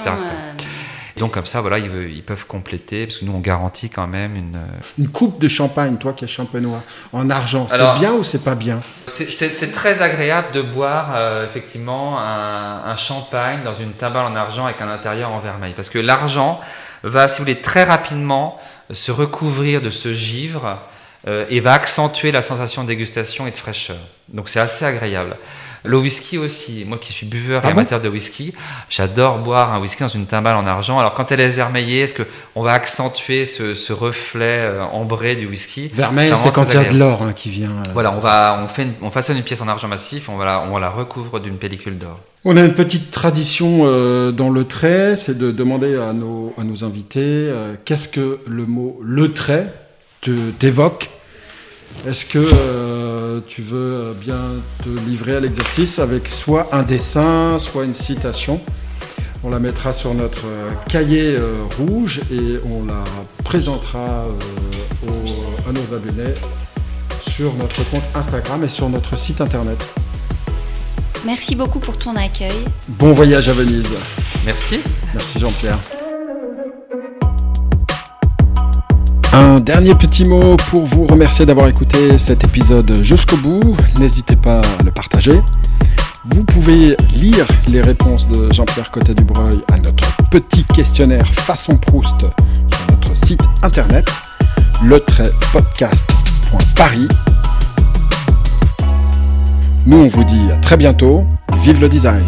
donc comme ça, voilà, ils, peuvent compléter, parce que nous, on garantit quand même une... Euh, une coupe de champagne, toi qui es champenois, en argent, c'est bien ou c'est pas bien? C'est très agréable de boire, euh, effectivement, un, champagne dans une timbale en argent avec un intérieur en vermeil. Parce que l'argent va, si vous voulez, très rapidement se recouvrir de ce givre euh, et va accentuer la sensation de dégustation et de fraîcheur. Donc c'est assez agréable. Le whisky aussi. Moi qui suis buveur et ah amateur de whisky, j'adore boire un whisky dans une timbale en argent. Alors quand elle est vermeillée, est-ce que on va accentuer ce, reflet euh, ambré du whisky? Vermeil, c'est quand il y a de l'or hein, qui vient. Euh, voilà, on va, on fait, on façonne une pièce en argent massif, on va la, on la recouvre d'une pellicule d'or. On a une petite tradition euh, dans le trait, c'est de demander à nos, à nos invités qu'est-ce que le mot le trait t'évoque? Est-ce que euh, tu veux bien te livrer à l'exercice avec soit un dessin, soit une citation? On la mettra sur notre euh, cahier euh, rouge et on la présentera à nos abonnés sur notre compte Instagram et sur notre site internet. Merci beaucoup pour ton accueil. Bon voyage à Venise. Merci. Merci Jean-Pierre. Un dernier petit mot pour vous remercier d'avoir écouté cet épisode jusqu'au bout. N'hésitez pas à le partager. Vous pouvez lire les réponses de Jean-Pierre Cotet-Dubreuil à notre petit questionnaire façon Proust sur notre site internet le. Nous on vous dit à très bientôt. Vive le design